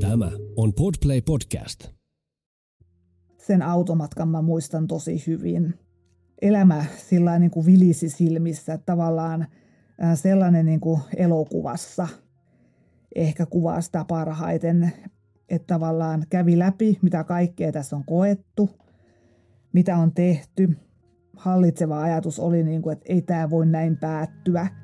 Tämä on Podplay Podcast. Sen automatkan mä muistan tosi hyvin. Elämä sillä niin kuin vilisi silmissä, tavallaan sellainen niin kuin elokuvassa ehkä kuvaa sitä parhaiten, että tavallaan kävi läpi, mitä kaikkea tässä on koettu, mitä on tehty. Hallitseva ajatus oli, niin kuin, että ei tämä voi näin päättyä –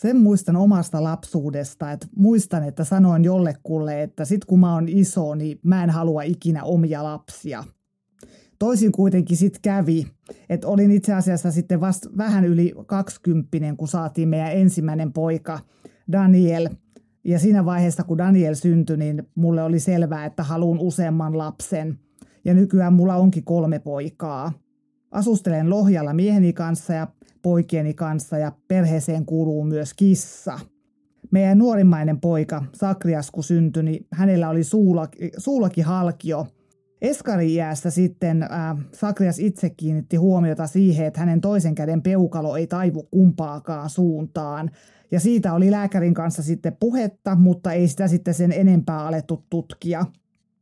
sen muistan omasta lapsuudesta, että muistan, että sanoin jollekulle, että sit kun mä oon iso, niin mä en halua ikinä omia lapsia. Toisin kuitenkin sitten kävi, että olin itse asiassa sitten vasta vähän yli 20, kun saatiin meidän ensimmäinen poika Daniel. Ja siinä vaiheessa, kun Daniel syntyi, niin mulle oli selvää, että haluan useamman lapsen. Ja nykyään mulla onkin kolme poikaa. Asustelen Lohjalla mieheni kanssa ja poikieni kanssa ja perheeseen kuuluu myös kissa. Meidän nuorimmainen poika, Sakrias, kun syntyi, niin hänellä oli suulaki, halkio. Eskari-iässä sitten äh, Sakrias itse kiinnitti huomiota siihen, että hänen toisen käden peukalo ei taivu kumpaakaan suuntaan. Ja siitä oli lääkärin kanssa sitten puhetta, mutta ei sitä sitten sen enempää alettu tutkia.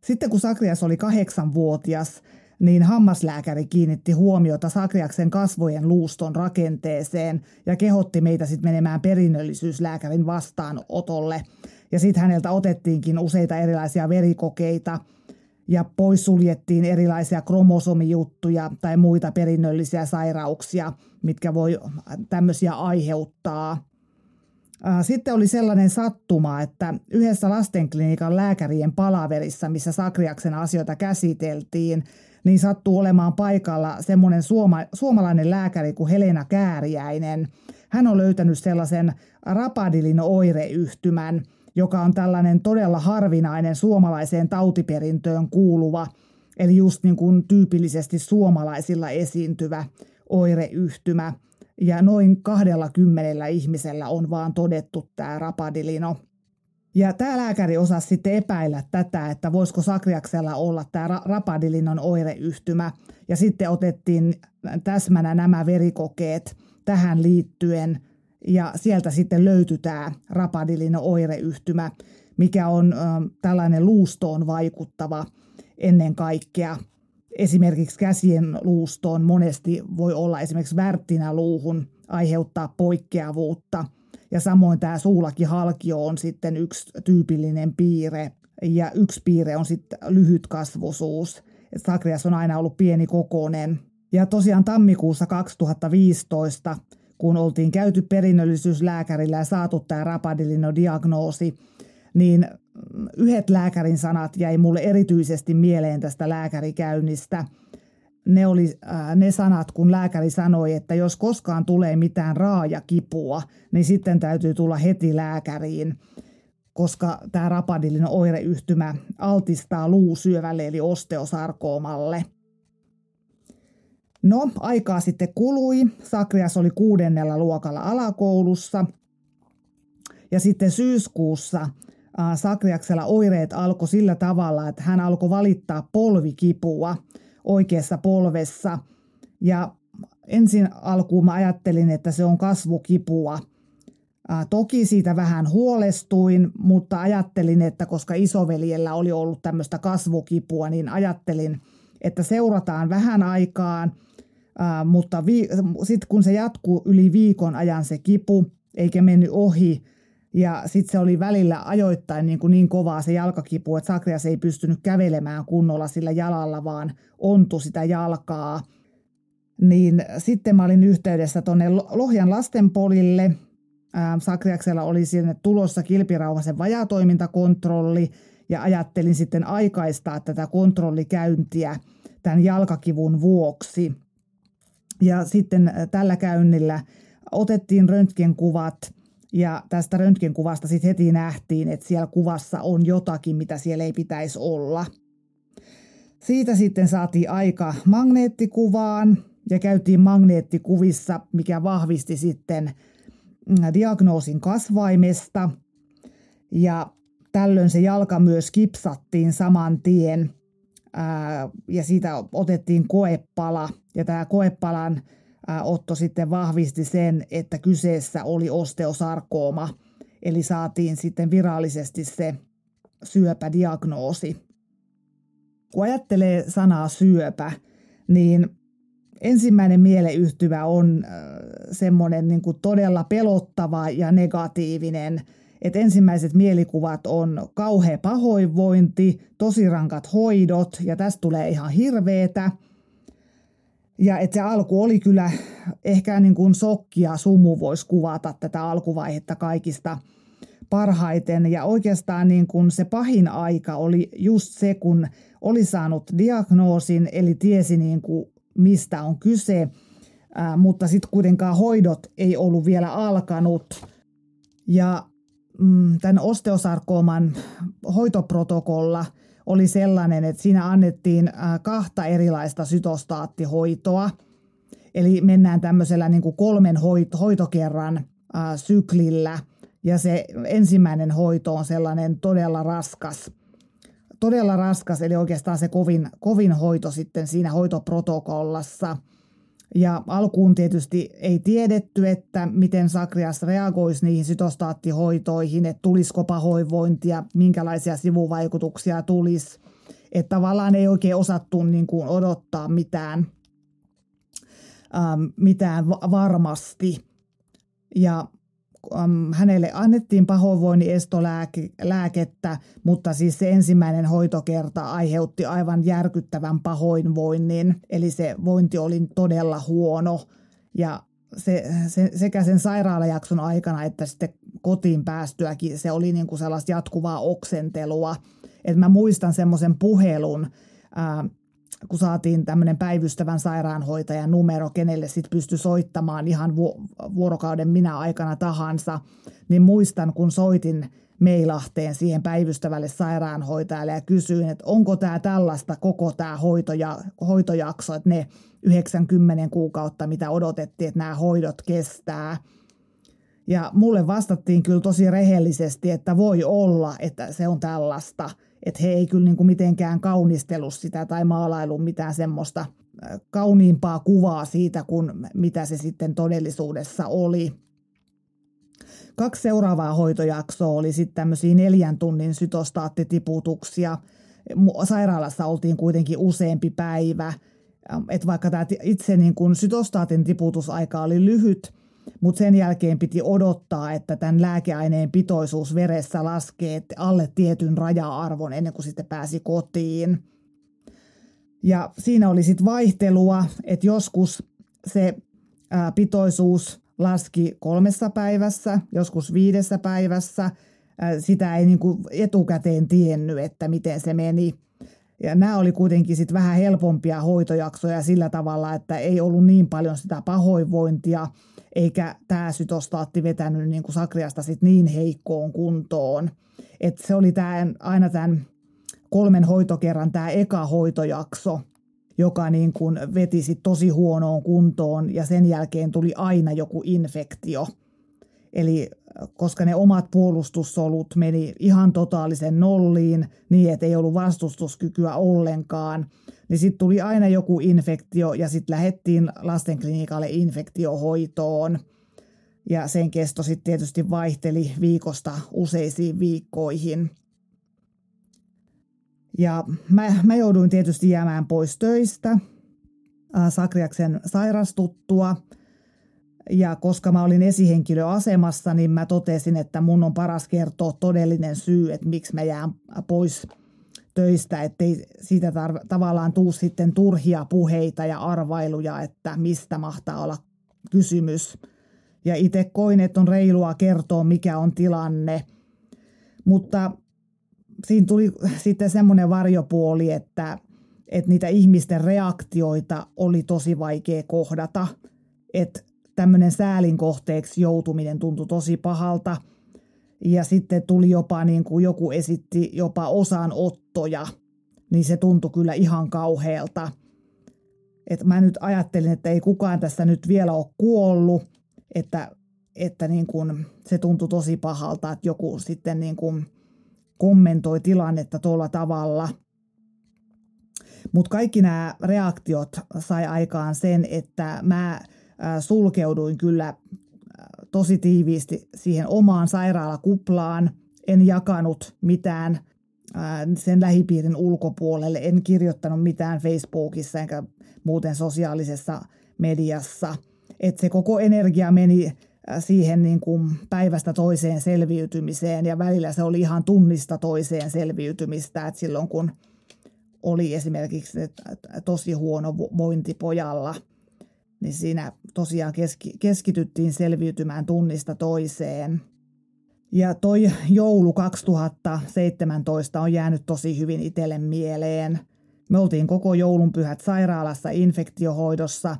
Sitten kun Sakrias oli kahdeksanvuotias, niin hammaslääkäri kiinnitti huomiota Sakriaksen kasvojen luuston rakenteeseen ja kehotti meitä sitten menemään perinnöllisyyslääkärin vastaanotolle. Ja sitten häneltä otettiinkin useita erilaisia verikokeita ja poissuljettiin erilaisia kromosomijuttuja tai muita perinnöllisiä sairauksia, mitkä voi tämmöisiä aiheuttaa. Sitten oli sellainen sattuma, että yhdessä lastenklinikan lääkärien palaverissa, missä Sakriaksen asioita käsiteltiin, niin sattuu olemaan paikalla semmoinen suoma, suomalainen lääkäri kuin Helena Kääriäinen. Hän on löytänyt sellaisen rapadilin oireyhtymän, joka on tällainen todella harvinainen suomalaiseen tautiperintöön kuuluva, eli just niin kuin tyypillisesti suomalaisilla esiintyvä oireyhtymä. Ja noin kahdella kymmenellä ihmisellä on vaan todettu tämä rapadilino. Ja tämä lääkäri osasi sitten epäillä tätä, että voisiko Sakriaksella olla tämä rapadilinon oireyhtymä. Ja sitten otettiin täsmänä nämä verikokeet tähän liittyen. Ja sieltä sitten löytyi tämä rapadilinon oireyhtymä, mikä on ö, tällainen luustoon vaikuttava ennen kaikkea. Esimerkiksi käsien luustoon monesti voi olla esimerkiksi värttinä luuhun aiheuttaa poikkeavuutta – ja samoin tämä suulakihalkio on sitten yksi tyypillinen piirre. Ja yksi piirre on sitten lyhytkasvuisuus. Et Sakrias on aina ollut pieni kokoinen. Ja tosiaan tammikuussa 2015, kun oltiin käyty perinnöllisyyslääkärillä ja saatu tämä rapadilino-diagnoosi, niin yhdet lääkärin sanat jäi mulle erityisesti mieleen tästä lääkärikäynnistä – ne oli äh, ne sanat, kun lääkäri sanoi, että jos koskaan tulee mitään raajakipua, niin sitten täytyy tulla heti lääkäriin, koska tämä rapadillinen oireyhtymä altistaa luusyövälle eli osteosarkoomalle. No, aikaa sitten kului. Sakrias oli kuudennella luokalla alakoulussa. Ja sitten syyskuussa äh, Sakriaksella oireet alkoi sillä tavalla, että hän alkoi valittaa polvikipua – oikeassa polvessa. Ja ensin alkuun mä ajattelin, että se on kasvukipua. Toki siitä vähän huolestuin, mutta ajattelin, että koska isoveljellä oli ollut tämmöistä kasvukipua, niin ajattelin, että seurataan vähän aikaan, mutta vi- sitten kun se jatkuu yli viikon ajan se kipu, eikä mennyt ohi, Ja sitten se oli välillä ajoittain niin, kuin niin kovaa se jalkakipu, että Sakrias ei pystynyt kävelemään kunnolla sillä jalalla, vaan ontu sitä jalkaa. Niin sitten mä olin yhteydessä tuonne Lohjan lastenpolille. Sakriaksella oli sinne tulossa kilpirauhasen vajatoimintakontrolli ja ajattelin sitten aikaistaa tätä kontrollikäyntiä tämän jalkakivun vuoksi. Ja sitten tällä käynnillä otettiin röntgenkuvat – ja tästä röntgenkuvasta sitten heti nähtiin, että siellä kuvassa on jotakin, mitä siellä ei pitäisi olla. Siitä sitten saatiin aika magneettikuvaan ja käytiin magneettikuvissa, mikä vahvisti sitten mm, diagnoosin kasvaimesta. Ja tällöin se jalka myös kipsattiin saman tien ja siitä otettiin koepala. Ja tämä koepalan Otto sitten vahvisti sen, että kyseessä oli osteosarkooma, eli saatiin sitten virallisesti se syöpädiagnoosi. Kun ajattelee sanaa syöpä, niin ensimmäinen mieleyhtyvä on semmoinen niin kuin todella pelottava ja negatiivinen. Et ensimmäiset mielikuvat on kauhea pahoinvointi, tosi rankat hoidot ja tästä tulee ihan hirveetä – ja että se alku oli kyllä ehkä niin kuin sokki ja sumu voisi kuvata tätä alkuvaihetta kaikista parhaiten. Ja oikeastaan niin kuin se pahin aika oli just se, kun oli saanut diagnoosin, eli tiesi niin kuin mistä on kyse, ää, mutta sitten kuitenkaan hoidot ei ollut vielä alkanut. Ja mm, tämän osteosarkooman hoitoprotokolla – oli sellainen, että siinä annettiin äh, kahta erilaista sytostaattihoitoa. Eli mennään tämmöisellä niin kuin kolmen hoitokerran äh, syklillä. Ja se ensimmäinen hoito on sellainen todella raskas. Todella raskas, eli oikeastaan se kovin, kovin hoito sitten siinä hoitoprotokollassa – ja alkuun tietysti ei tiedetty, että miten Sakrias reagoisi niihin sytostaattihoitoihin, että tulisiko pahoinvointia, minkälaisia sivuvaikutuksia tulisi. Että tavallaan ei oikein osattu niin kuin odottaa mitään, ähm, mitään varmasti. Ja hänelle annettiin pahoinvoinnin estolääkettä, mutta siis se ensimmäinen hoitokerta aiheutti aivan järkyttävän pahoinvoinnin, eli se vointi oli todella huono ja se, se, sekä sen sairaalajakson aikana että sitten kotiin päästyäkin se oli niin kuin sellaista jatkuvaa oksentelua. Et mä muistan semmoisen puhelun, ää, kun saatiin tämmöinen päivystävän sairaanhoitajan numero, kenelle sitten pystyi soittamaan ihan vuorokauden minä aikana tahansa, niin muistan, kun soitin Meilahteen siihen päivystävälle sairaanhoitajalle ja kysyin, että onko tämä tällaista koko tämä hoitoja, hoitojakso, että ne 90 kuukautta, mitä odotettiin, että nämä hoidot kestää. Ja mulle vastattiin kyllä tosi rehellisesti, että voi olla, että se on tällaista – että he ei kyllä niin kuin mitenkään kaunistelu sitä tai maalailu mitään semmoista kauniimpaa kuvaa siitä kuin mitä se sitten todellisuudessa oli. Kaksi seuraavaa hoitojaksoa oli sitten tämmöisiä neljän tunnin sytostaattitiputuksia. Sairaalassa oltiin kuitenkin useampi päivä. Et vaikka tämä itse niin kun sytostaatin tiputusaika oli lyhyt, mutta sen jälkeen piti odottaa, että tämän lääkeaineen pitoisuus veressä laskee alle tietyn raja-arvon ennen kuin sitten pääsi kotiin. Ja siinä oli sitten vaihtelua, että joskus se pitoisuus laski kolmessa päivässä, joskus viidessä päivässä. Sitä ei niinku etukäteen tiennyt, että miten se meni. Ja nämä oli kuitenkin sitten vähän helpompia hoitojaksoja sillä tavalla, että ei ollut niin paljon sitä pahoinvointia – eikä tämä sytostaatti vetänyt niin kuin sakriasta sit niin heikkoon kuntoon. Et se oli tämän, aina tämän kolmen hoitokerran tämä eka hoitojakso, joka niin kuin veti sit tosi huonoon kuntoon ja sen jälkeen tuli aina joku infektio. Eli koska ne omat puolustussolut meni ihan totaalisen nolliin niin, että ei ollut vastustuskykyä ollenkaan, niin sitten tuli aina joku infektio ja sitten lähettiin lastenklinikalle infektiohoitoon. Ja sen kesto sitten tietysti vaihteli viikosta useisiin viikkoihin. Ja mä, mä jouduin tietysti jäämään pois töistä Sakriaksen sairastuttua. Ja koska mä olin esihenkilöasemassa, niin mä totesin, että mun on paras kertoa todellinen syy, että miksi mä jään pois töistä, ettei siitä tar- tavallaan tuu sitten turhia puheita ja arvailuja, että mistä mahtaa olla kysymys. Ja itse koin, että on reilua kertoa, mikä on tilanne. Mutta siinä tuli sitten semmoinen varjopuoli, että, että niitä ihmisten reaktioita oli tosi vaikea kohdata. Että tämmöinen säälin kohteeksi joutuminen tuntui tosi pahalta. Ja sitten tuli jopa niin kuin joku esitti jopa osanottoja, niin se tuntui kyllä ihan kauhealta. Et mä nyt ajattelin, että ei kukaan tässä nyt vielä ole kuollut, että, että niin kuin se tuntui tosi pahalta, että joku sitten niin kuin kommentoi tilannetta tuolla tavalla. Mutta kaikki nämä reaktiot sai aikaan sen, että mä sulkeuduin kyllä tosi tiiviisti siihen omaan sairaalakuplaan. En jakanut mitään sen lähipiirin ulkopuolelle. En kirjoittanut mitään Facebookissa enkä muuten sosiaalisessa mediassa. Että se koko energia meni siihen niin kuin päivästä toiseen selviytymiseen ja välillä se oli ihan tunnista toiseen selviytymistä, että silloin kun oli esimerkiksi tosi huono vointi pojalla, niin siinä tosiaan keski, keskityttiin selviytymään tunnista toiseen. Ja toi joulu 2017 on jäänyt tosi hyvin itselle mieleen. Me oltiin koko joulunpyhät sairaalassa infektiohoidossa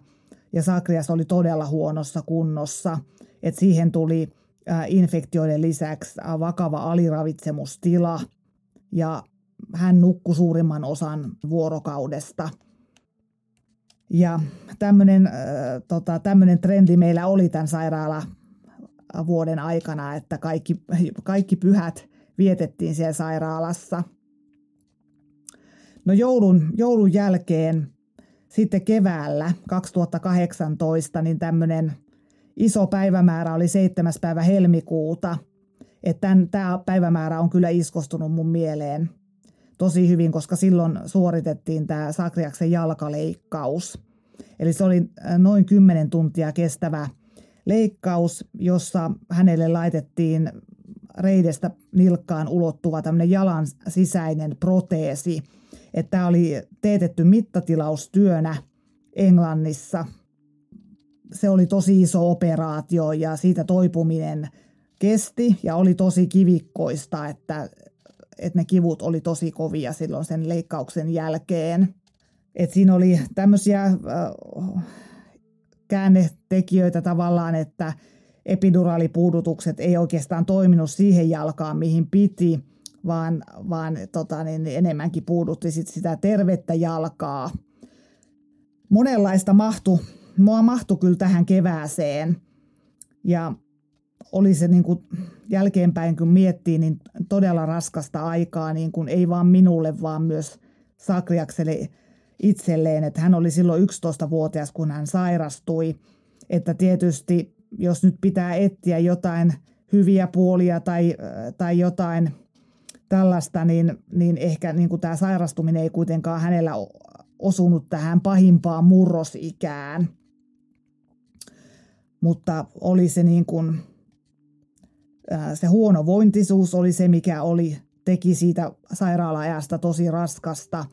ja Sakrias oli todella huonossa kunnossa – että siihen tuli infektioiden lisäksi vakava aliravitsemustila ja hän nukkui suurimman osan vuorokaudesta. Ja tämmöinen tota, trendi meillä oli tämän sairaala vuoden aikana, että kaikki, kaikki pyhät vietettiin siellä sairaalassa. No joulun, joulun jälkeen sitten keväällä 2018 niin tämmöinen iso päivämäärä oli 7. päivä helmikuuta. Että tämä päivämäärä on kyllä iskostunut mun mieleen tosi hyvin, koska silloin suoritettiin tämä Sakriaksen jalkaleikkaus. Eli se oli äh, noin 10 tuntia kestävä leikkaus, jossa hänelle laitettiin reidestä nilkkaan ulottuva tämmöinen jalan sisäinen proteesi. Että tämä oli teetetty mittatilaustyönä Englannissa – se oli tosi iso operaatio ja siitä toipuminen kesti ja oli tosi kivikkoista, että, että ne kivut oli tosi kovia silloin sen leikkauksen jälkeen. Et siinä oli tämmöisiä äh, käännetekijöitä tavallaan, että epiduraalipuudutukset ei oikeastaan toiminut siihen jalkaan, mihin piti, vaan, vaan tota, niin enemmänkin puudutti sit sitä tervettä jalkaa. Monenlaista mahtu mua mahtui kyllä tähän kevääseen. Ja oli se niin kuin jälkeenpäin, kun miettii, niin todella raskasta aikaa, niin kuin ei vaan minulle, vaan myös Sakriakselle itselleen. Että hän oli silloin 11-vuotias, kun hän sairastui. Että tietysti, jos nyt pitää etsiä jotain hyviä puolia tai, tai jotain tällaista, niin, niin ehkä niin kuin tämä sairastuminen ei kuitenkaan hänellä osunut tähän pahimpaan murrosikään mutta oli se niin kuin, se huono vointisuus oli se, mikä oli, teki siitä sairaala-ajasta tosi raskasta.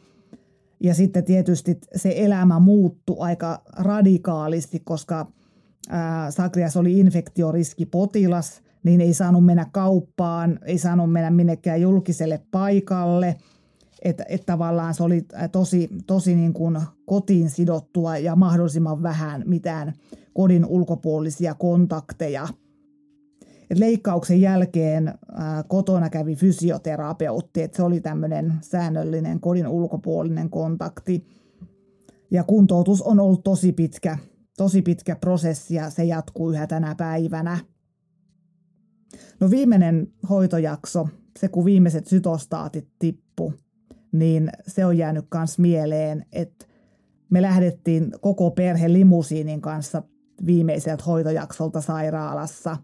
Ja sitten tietysti se elämä muuttui aika radikaalisti, koska Sakrias oli infektioriskipotilas, niin ei saanut mennä kauppaan, ei saanut mennä minnekään julkiselle paikalle – että et tavallaan se oli tosi, tosi niin kuin kotiin sidottua ja mahdollisimman vähän mitään kodin ulkopuolisia kontakteja. Leikkauksen jälkeen ää, kotona kävi fysioterapeutti, että se oli tämmöinen säännöllinen kodin ulkopuolinen kontakti. Ja kuntoutus on ollut tosi pitkä, tosi pitkä prosessi ja se jatkuu yhä tänä päivänä. No viimeinen hoitojakso, se kun viimeiset sytostaatit tippu, niin se on jäänyt myös mieleen, että me lähdettiin koko perhe limusiinin kanssa viimeiseltä hoitojaksolta sairaalassa.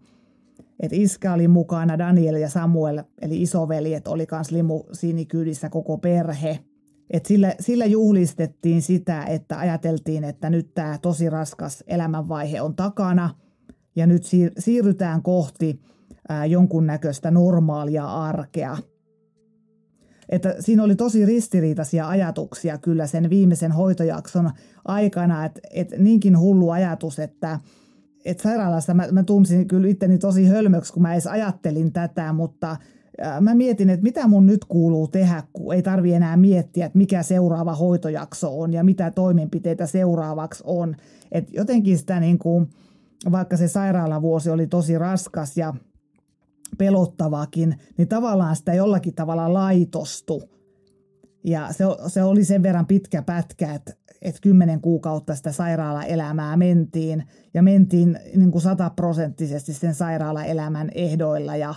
Et iskä oli mukana, Daniel ja Samuel, eli isoveljet, oli myös limusiinikyydissä koko perhe. Et sillä, sillä juhlistettiin sitä, että ajateltiin, että nyt tämä tosi raskas elämänvaihe on takana ja nyt siirrytään kohti jonkunnäköistä normaalia arkea. Että siinä oli tosi ristiriitaisia ajatuksia kyllä sen viimeisen hoitojakson aikana, että, että niinkin hullu ajatus, että, että sairaalassa mä, mä tunsin kyllä itteni tosi hölmöksi, kun mä edes ajattelin tätä, mutta mä mietin, että mitä mun nyt kuuluu tehdä, kun ei tarvi enää miettiä, että mikä seuraava hoitojakso on ja mitä toimenpiteitä seuraavaksi on. Et jotenkin sitä niin kuin, vaikka se sairaalavuosi oli tosi raskas ja pelottavakin, niin tavallaan sitä jollakin tavalla laitostu. Ja se, se oli sen verran pitkä pätkä, että, että kymmenen kuukautta sitä sairaalaelämää mentiin ja mentiin niin kuin sataprosenttisesti sen sairaalaelämän ehdoilla ja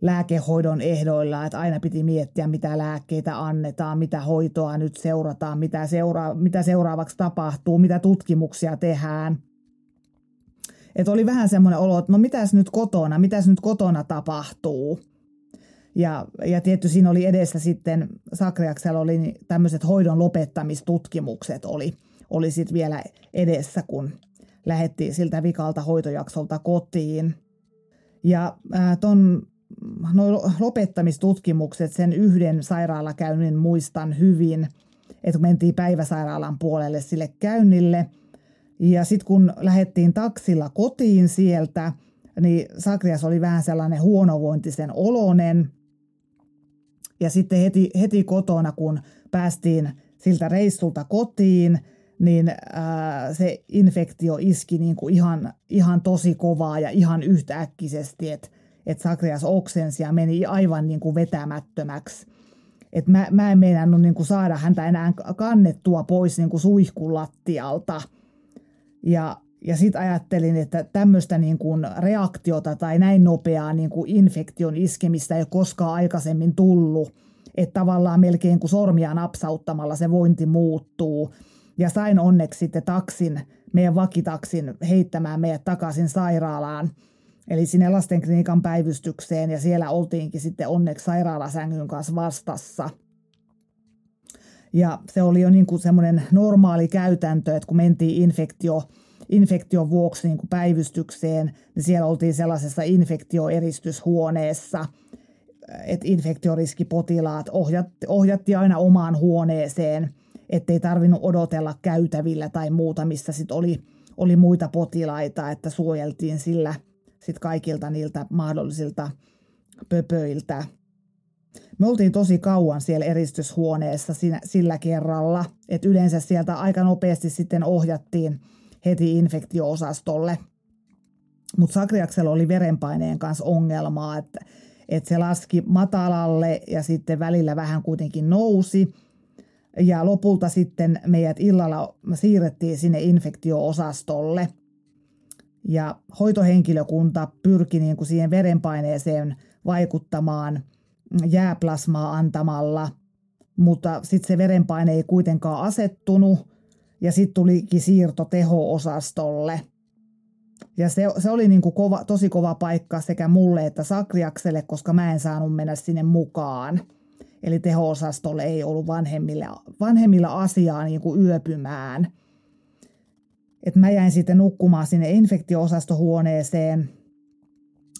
lääkehoidon ehdoilla, että aina piti miettiä, mitä lääkkeitä annetaan, mitä hoitoa nyt seurataan, mitä, seura- mitä seuraavaksi tapahtuu, mitä tutkimuksia tehdään – että oli vähän semmoinen olo, että no mitäs nyt kotona, mitäs nyt kotona tapahtuu. Ja, ja tietty siinä oli edessä sitten, Sakriaksella oli tämmöiset hoidon lopettamistutkimukset oli, oli sitten vielä edessä, kun lähettiin siltä vikalta hoitojaksolta kotiin. Ja äh, ton no, lopettamistutkimukset, sen yhden sairaalakäynnin muistan hyvin, että mentiin päiväsairaalan puolelle sille käynnille – ja sitten kun lähdettiin taksilla kotiin sieltä, niin Sakrias oli vähän sellainen huonovointisen olonen. Ja sitten heti, heti kotona, kun päästiin siltä reissulta kotiin, niin ää, se infektio iski niin kuin ihan, ihan tosi kovaa ja ihan yhtäkkisesti, että et Sakrias oksensi ja meni aivan niin kuin vetämättömäksi. Et mä, mä en meinannut niin kuin saada häntä enää kannettua pois niin kuin suihkun lattialta – ja, ja sitten ajattelin, että tämmöistä niin kuin reaktiota tai näin nopeaa niin kuin infektion iskemistä ei ole koskaan aikaisemmin tullut. Että tavallaan melkein kuin sormia napsauttamalla se vointi muuttuu. Ja sain onneksi sitten taksin, meidän vakitaksin heittämään meidät takaisin sairaalaan. Eli sinne lastenklinikan päivystykseen ja siellä oltiinkin sitten onneksi sairaalasängyn kanssa vastassa. Ja se oli jo niin kuin semmoinen normaali käytäntö, että kun mentiin infektio, infektion vuoksi niin kuin päivystykseen, niin siellä oltiin sellaisessa infektioeristyshuoneessa, että infektioriskipotilaat ohjatti, ohjatti aina omaan huoneeseen, ettei tarvinnut odotella käytävillä tai muuta, missä sitten oli, oli muita potilaita, että suojeltiin sillä sit kaikilta niiltä mahdollisilta pöpöiltä. Me oltiin tosi kauan siellä eristyshuoneessa siinä, sillä kerralla, että yleensä sieltä aika nopeasti sitten ohjattiin heti infektioosastolle. Mutta Sakriaksella oli verenpaineen kanssa ongelmaa, että, että se laski matalalle ja sitten välillä vähän kuitenkin nousi. Ja lopulta sitten meidät illalla siirrettiin sinne infektioosastolle. Ja hoitohenkilökunta pyrki niin kuin siihen verenpaineeseen vaikuttamaan – jääplasmaa antamalla, mutta sitten se verenpaine ei kuitenkaan asettunut ja sitten tulikin siirto teho-osastolle. Ja se, se oli niin kuin kova, tosi kova paikka sekä mulle että Sakriakselle, koska mä en saanut mennä sinne mukaan. Eli teho-osastolle ei ollut vanhemmilla, vanhemmilla asiaa niin kuin yöpymään. Et mä jäin sitten nukkumaan sinne infektio-osastohuoneeseen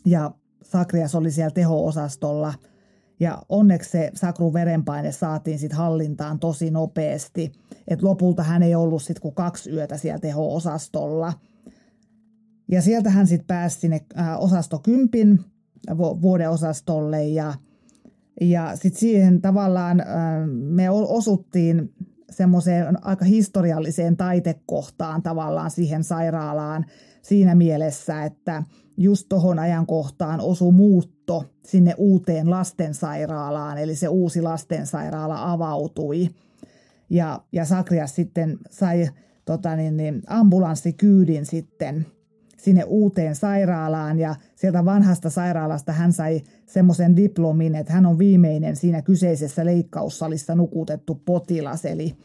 ja Sakrias oli siellä teho-osastolla – ja onneksi se sakrun verenpaine saatiin sitten hallintaan tosi nopeasti. Et lopulta hän ei ollut sitten kuin kaksi yötä siellä teho-osastolla. Ja sieltä hän sitten pääsi sinne äh, osasto kympin vuodeosastolle ja, ja sitten siihen tavallaan äh, me osuttiin semmoiseen aika historialliseen taitekohtaan tavallaan siihen sairaalaan siinä mielessä, että – just tuohon ajankohtaan osui muutto sinne uuteen lastensairaalaan, eli se uusi lastensairaala avautui. Ja, ja Sakrias sitten sai tota niin, niin, ambulanssikyydin sitten sinne uuteen sairaalaan ja sieltä vanhasta sairaalasta hän sai semmoisen diplomin, että hän on viimeinen siinä kyseisessä leikkaussalissa nukutettu potilas. Eli,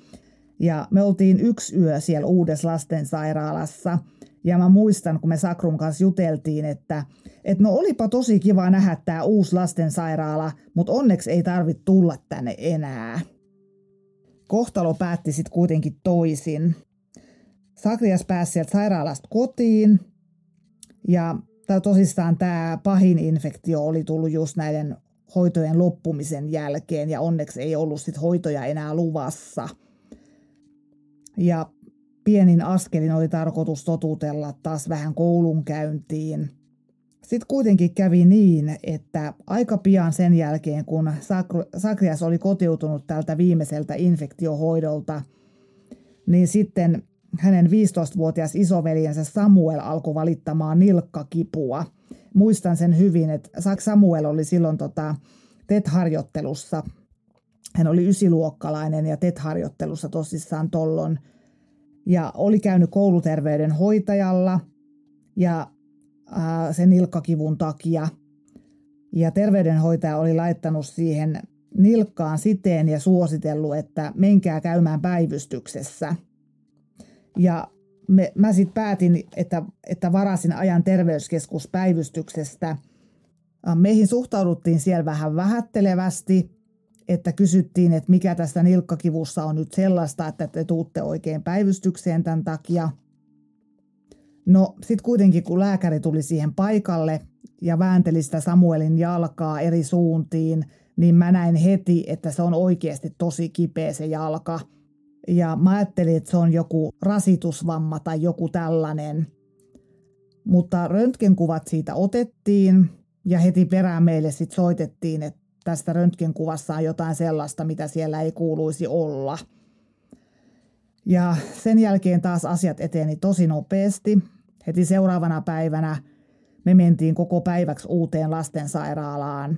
ja me oltiin yksi yö siellä uudessa lastensairaalassa – ja mä muistan, kun me Sakrun kanssa juteltiin, että, että no olipa tosi kiva nähdä tämä uusi lastensairaala, mutta onneksi ei tarvitse tulla tänne enää. Kohtalo päätti sitten kuitenkin toisin. Sakrias pääsi sieltä sairaalasta kotiin Ja tosissaan tämä pahin infektio oli tullut just näiden hoitojen loppumisen jälkeen ja onneksi ei ollut sit hoitoja enää luvassa. Ja pienin askelin oli tarkoitus totutella taas vähän koulunkäyntiin. Sitten kuitenkin kävi niin, että aika pian sen jälkeen, kun Sakrias oli kotiutunut tältä viimeiseltä infektiohoidolta, niin sitten hänen 15-vuotias isoveljensä Samuel alkoi valittamaan nilkkakipua. Muistan sen hyvin, että Samuel oli silloin tota, TET-harjoittelussa. Hän oli ysiluokkalainen ja TET-harjoittelussa tosissaan tollon. Ja oli käynyt kouluterveydenhoitajalla ja äh, sen nilkkakivun takia. Ja terveydenhoitaja oli laittanut siihen nilkkaan siteen ja suositellut, että menkää käymään päivystyksessä – ja me, mä sitten päätin, että, että varasin ajan terveyskeskuspäivystyksestä. Meihin suhtauduttiin siellä vähän vähättelevästi, että kysyttiin, että mikä tästä nilkkakivussa on nyt sellaista, että te tuutte oikein päivystykseen tämän takia. No sitten kuitenkin, kun lääkäri tuli siihen paikalle ja väänteli sitä Samuelin jalkaa eri suuntiin, niin mä näin heti, että se on oikeasti tosi kipeä se jalka – ja mä ajattelin, että se on joku rasitusvamma tai joku tällainen. Mutta röntgenkuvat siitä otettiin ja heti perään meille sitten soitettiin, että tästä röntgenkuvassa on jotain sellaista, mitä siellä ei kuuluisi olla. Ja sen jälkeen taas asiat eteni tosi nopeasti. Heti seuraavana päivänä me mentiin koko päiväksi uuteen lastensairaalaan.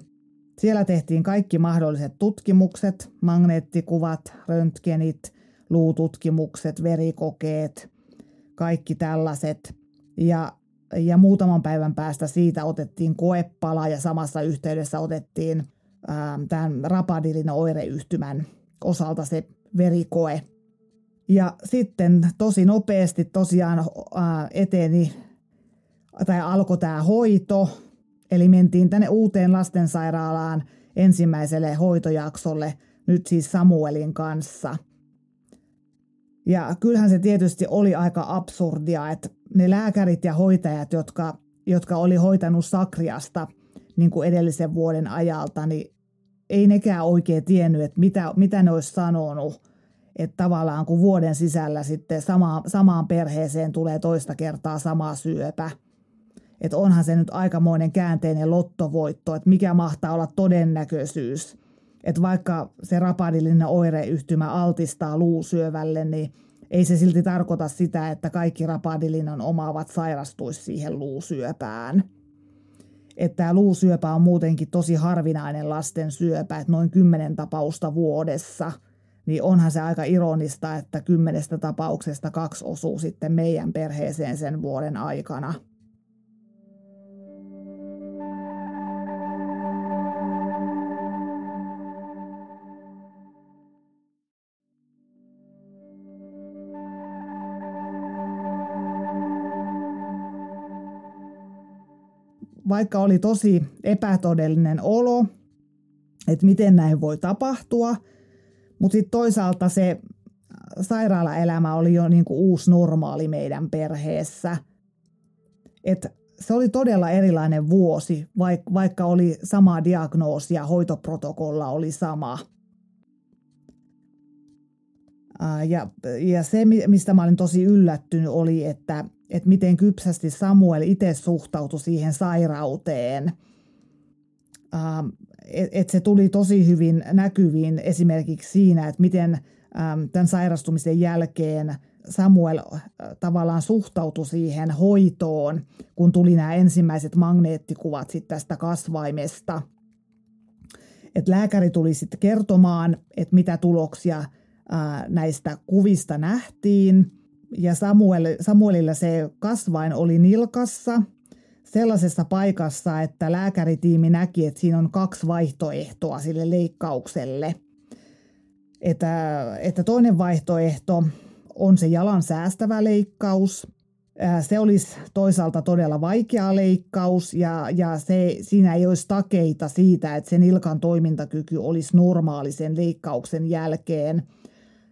Siellä tehtiin kaikki mahdolliset tutkimukset, magneettikuvat, röntgenit – luututkimukset, verikokeet, kaikki tällaiset. Ja, ja muutaman päivän päästä siitä otettiin koepala ja samassa yhteydessä otettiin ää, tämän rapadilin oireyhtymän osalta se verikoe. Ja sitten tosi nopeasti tosiaan ää, eteni tai alkoi tämä hoito, eli mentiin tänne uuteen lastensairaalaan ensimmäiselle hoitojaksolle nyt siis Samuelin kanssa – ja kyllähän se tietysti oli aika absurdia, että ne lääkärit ja hoitajat, jotka, jotka oli hoitanut Sakriasta niin kuin edellisen vuoden ajalta, niin ei nekään oikein tiennyt, että mitä, mitä ne olisi sanonut. Että tavallaan kun vuoden sisällä sitten sama, samaan perheeseen tulee toista kertaa sama syöpä. Että onhan se nyt aikamoinen käänteinen lottovoitto, että mikä mahtaa olla todennäköisyys – että vaikka se rapadillinen oireyhtymä altistaa luusyövälle, niin ei se silti tarkoita sitä, että kaikki rapadilinan omaavat sairastuisi siihen luusyöpään. Että tämä luusyöpä on muutenkin tosi harvinainen lasten syöpä, että noin kymmenen tapausta vuodessa. Niin onhan se aika ironista, että kymmenestä tapauksesta kaksi osuu sitten meidän perheeseen sen vuoden aikana – vaikka oli tosi epätodellinen olo, että miten näin voi tapahtua, mutta sitten toisaalta se sairaalaelämä oli jo niin kuin uusi normaali meidän perheessä. Et se oli todella erilainen vuosi, vaikka oli sama diagnoosi ja hoitoprotokolla oli sama. Ja, ja se, mistä mä olin tosi yllättynyt, oli, että että miten kypsästi Samuel itse suhtautui siihen sairauteen. Että et se tuli tosi hyvin näkyviin esimerkiksi siinä, että miten tämän sairastumisen jälkeen Samuel tavallaan suhtautui siihen hoitoon, kun tuli nämä ensimmäiset magneettikuvat sitten tästä kasvaimesta. Et lääkäri tuli sitten kertomaan, että mitä tuloksia näistä kuvista nähtiin – ja Samuel, Samuelilla se kasvain oli nilkassa sellaisessa paikassa, että lääkäritiimi näki, että siinä on kaksi vaihtoehtoa sille leikkaukselle. Että, että toinen vaihtoehto on se jalan säästävä leikkaus. Se olisi toisaalta todella vaikea leikkaus ja, ja se, siinä ei olisi takeita siitä, että sen nilkan toimintakyky olisi normaalisen leikkauksen jälkeen –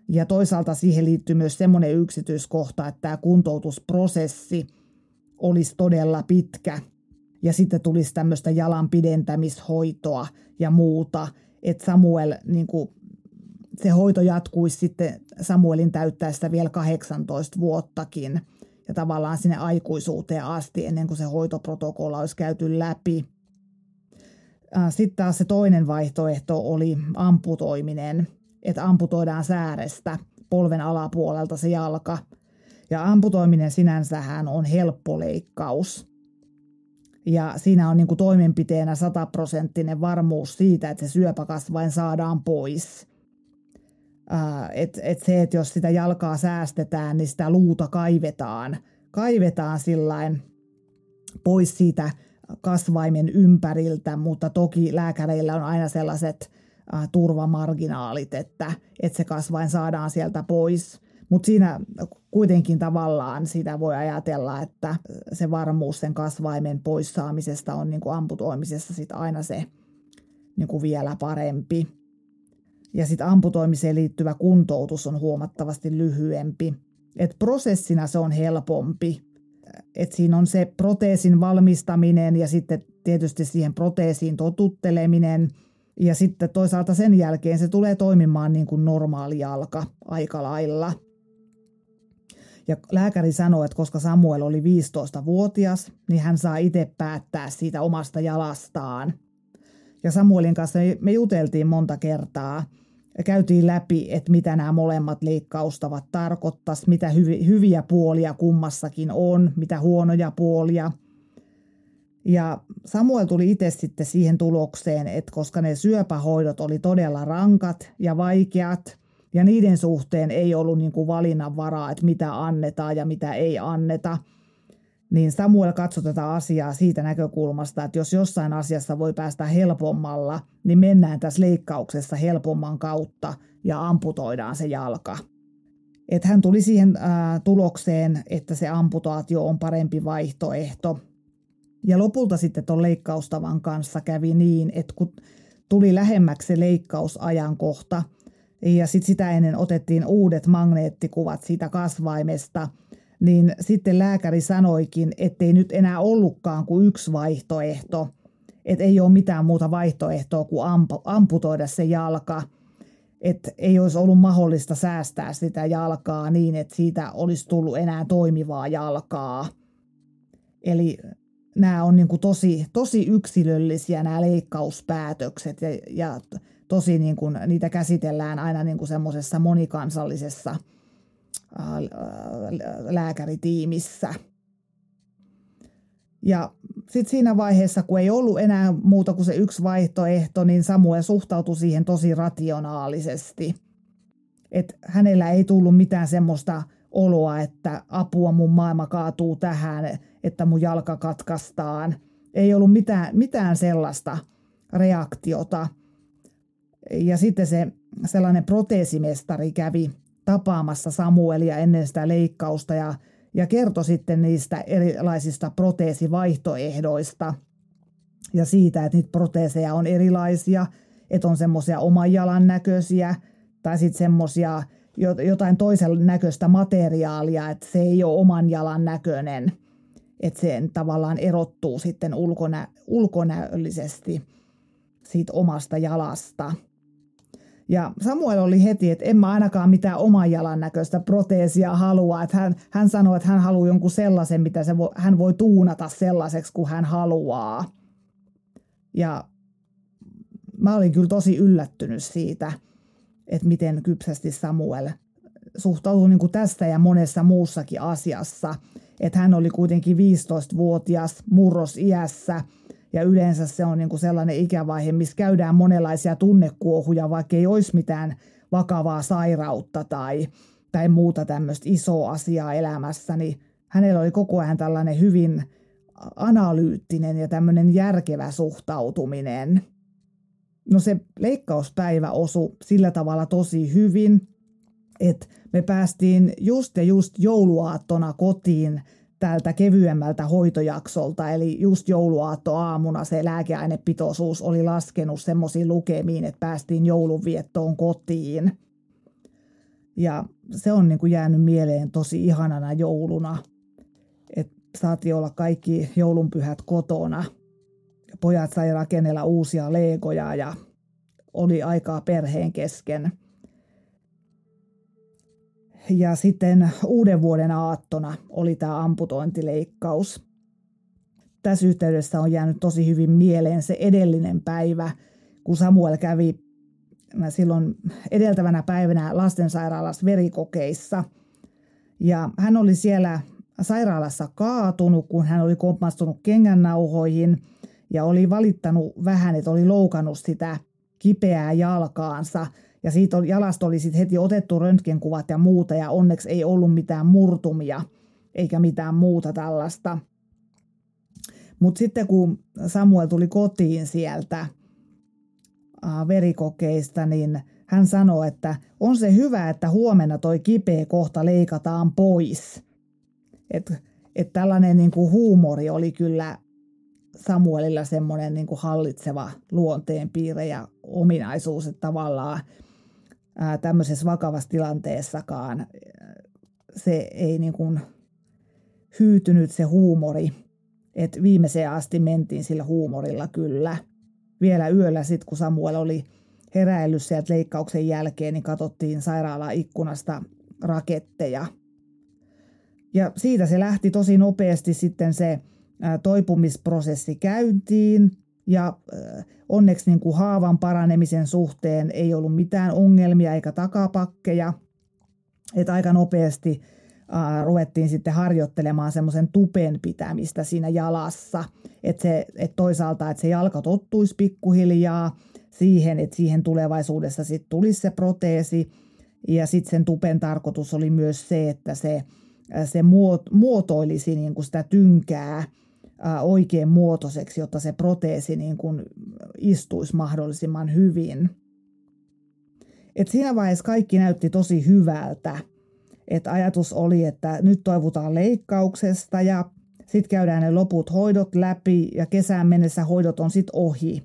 ja toisaalta siihen liittyy myös semmoinen yksityiskohta, että tämä kuntoutusprosessi olisi todella pitkä. Ja sitten tulisi tämmöistä jalan pidentämishoitoa ja muuta, että Samuel, niin kuin, se hoito jatkuisi sitten Samuelin täyttäessä vielä 18 vuottakin ja tavallaan sinne aikuisuuteen asti ennen kuin se hoitoprotokolla olisi käyty läpi. Sitten taas se toinen vaihtoehto oli amputoiminen, että amputoidaan säärestä polven alapuolelta se jalka. Ja amputoiminen sinänsähän on helppo leikkaus. Ja siinä on niin kuin toimenpiteenä sataprosenttinen varmuus siitä, että se syöpäkasvain saadaan pois. Että et se, että jos sitä jalkaa säästetään, niin sitä luuta kaivetaan. Kaivetaan sillain pois siitä kasvaimen ympäriltä, mutta toki lääkäreillä on aina sellaiset turvamarginaalit, että, että se kasvain saadaan sieltä pois. Mutta siinä kuitenkin tavallaan sitä voi ajatella, että se varmuus sen kasvaimen poissaamisesta on niin amputoimisessa sit aina se niin vielä parempi. Ja sitten amputoimiseen liittyvä kuntoutus on huomattavasti lyhyempi. Et prosessina se on helpompi, että siinä on se proteesin valmistaminen ja sitten tietysti siihen proteesiin totutteleminen. Ja sitten toisaalta sen jälkeen se tulee toimimaan niin kuin normaali jalka aika lailla. Ja lääkäri sanoi, että koska Samuel oli 15-vuotias, niin hän saa itse päättää siitä omasta jalastaan. Ja Samuelin kanssa me juteltiin monta kertaa – ja käytiin läpi, että mitä nämä molemmat leikkaustavat tarkoittaisi, mitä hyvi, hyviä puolia kummassakin on, mitä huonoja puolia. Ja Samuel tuli itse sitten siihen tulokseen, että koska ne syöpähoidot oli todella rankat ja vaikeat, ja niiden suhteen ei ollut niin kuin valinnanvaraa, että mitä annetaan ja mitä ei anneta – niin Samuel katsoi tätä asiaa siitä näkökulmasta, että jos jossain asiassa voi päästä helpommalla, niin mennään tässä leikkauksessa helpomman kautta ja amputoidaan se jalka. Et hän tuli siihen ää, tulokseen, että se amputaatio on parempi vaihtoehto. Ja lopulta sitten tuon leikkaustavan kanssa kävi niin, että kun tuli lähemmäksi se leikkausajankohta, ja sitten sitä ennen otettiin uudet magneettikuvat siitä kasvaimesta – niin sitten lääkäri sanoikin, ettei nyt enää ollutkaan kuin yksi vaihtoehto, että ei ole mitään muuta vaihtoehtoa kuin amputoida se jalka, että ei olisi ollut mahdollista säästää sitä jalkaa niin, että siitä olisi tullut enää toimivaa jalkaa. Eli nämä on niin kuin tosi, tosi yksilöllisiä nämä leikkauspäätökset ja, ja tosi niin kuin, niitä käsitellään aina niin kuin semmoisessa monikansallisessa – lääkäritiimissä. Ja sitten siinä vaiheessa, kun ei ollut enää muuta kuin se yksi vaihtoehto, niin Samuel suhtautui siihen tosi rationaalisesti. Että hänellä ei tullut mitään semmoista oloa, että apua mun maailma kaatuu tähän, että mun jalka katkaistaan. Ei ollut mitään, mitään sellaista reaktiota. Ja sitten se sellainen proteesimestari kävi tapaamassa Samuelia ennen sitä leikkausta ja, ja kertoi sitten niistä erilaisista proteesivaihtoehdoista ja siitä, että niitä proteeseja on erilaisia, että on semmoisia oman jalan näköisiä tai sitten semmoisia jotain toisen näköistä materiaalia, että se ei ole oman jalan näköinen, että se tavallaan erottuu sitten ulkonä, ulkonäöllisesti siitä omasta jalasta – ja Samuel oli heti, että en mä ainakaan mitään oman jalan näköistä proteesia halua. Että hän, hän sanoi, että hän haluaa jonkun sellaisen, mitä se vo, hän voi tuunata sellaiseksi kuin hän haluaa. Ja mä olin kyllä tosi yllättynyt siitä, että miten kypsästi Samuel suhtautui niin kuin tästä ja monessa muussakin asiassa. Että hän oli kuitenkin 15-vuotias murrosiässä – ja yleensä se on niin kuin sellainen ikävaihe, missä käydään monenlaisia tunnekuohuja, vaikka ei olisi mitään vakavaa sairautta tai, tai muuta tämmöistä isoa asiaa elämässä, niin hänellä oli koko ajan tällainen hyvin analyyttinen ja tämmöinen järkevä suhtautuminen. No se leikkauspäivä osui sillä tavalla tosi hyvin, että me päästiin just ja just jouluaattona kotiin – tältä kevyemmältä hoitojaksolta, eli just jouluaatto aamuna se lääkeainepitoisuus oli laskenut semmoisiin lukemiin, että päästiin joulunviettoon kotiin. Ja se on niin kuin jäänyt mieleen tosi ihanana jouluna. Et saatiin olla kaikki joulunpyhät kotona. Pojat sai rakennella uusia legoja ja oli aikaa perheen kesken. Ja sitten uuden vuoden aattona oli tämä amputointileikkaus. Tässä yhteydessä on jäänyt tosi hyvin mieleen se edellinen päivä, kun Samuel kävi silloin edeltävänä päivänä lastensairaalassa verikokeissa. Ja hän oli siellä sairaalassa kaatunut, kun hän oli kompastunut kengännauhoihin ja oli valittanut vähän, että oli loukannut sitä kipeää jalkaansa. Ja siitä jalasta oli sitten heti otettu röntgenkuvat ja muuta ja onneksi ei ollut mitään murtumia eikä mitään muuta tällaista. Mutta sitten kun Samuel tuli kotiin sieltä verikokeista, niin hän sanoi, että on se hyvä, että huomenna toi kipeä kohta leikataan pois. Että et tällainen niin kuin huumori oli kyllä Samuelilla semmoinen niin kuin hallitseva luonteenpiirre ja ominaisuus, että tavallaan ää, tämmöisessä vakavassa tilanteessakaan se ei niin kuin hyytynyt se huumori, että viimeiseen asti mentiin sillä huumorilla kyllä. Vielä yöllä sitten, kun Samuel oli heräillyt sieltä leikkauksen jälkeen, niin katsottiin sairaalan ikkunasta raketteja. Ja siitä se lähti tosi nopeasti sitten se toipumisprosessi käyntiin ja onneksi niin kuin haavan paranemisen suhteen ei ollut mitään ongelmia eikä takapakkeja. Että aika nopeasti äh, ruvettiin sitten harjoittelemaan semmoisen tupen pitämistä siinä jalassa. Että se, et toisaalta, että se jalka tottuisi pikkuhiljaa siihen, että siihen tulevaisuudessa sitten tulisi se proteesi. Ja sitten sen tupen tarkoitus oli myös se, että se, se muotoilisi niin kuin sitä tynkää – oikein muotoiseksi, jotta se proteesi niin kuin istuisi mahdollisimman hyvin. Et siinä vaiheessa kaikki näytti tosi hyvältä. Et ajatus oli, että nyt toivutaan leikkauksesta ja sitten käydään ne loput hoidot läpi ja kesään mennessä hoidot on sitten ohi.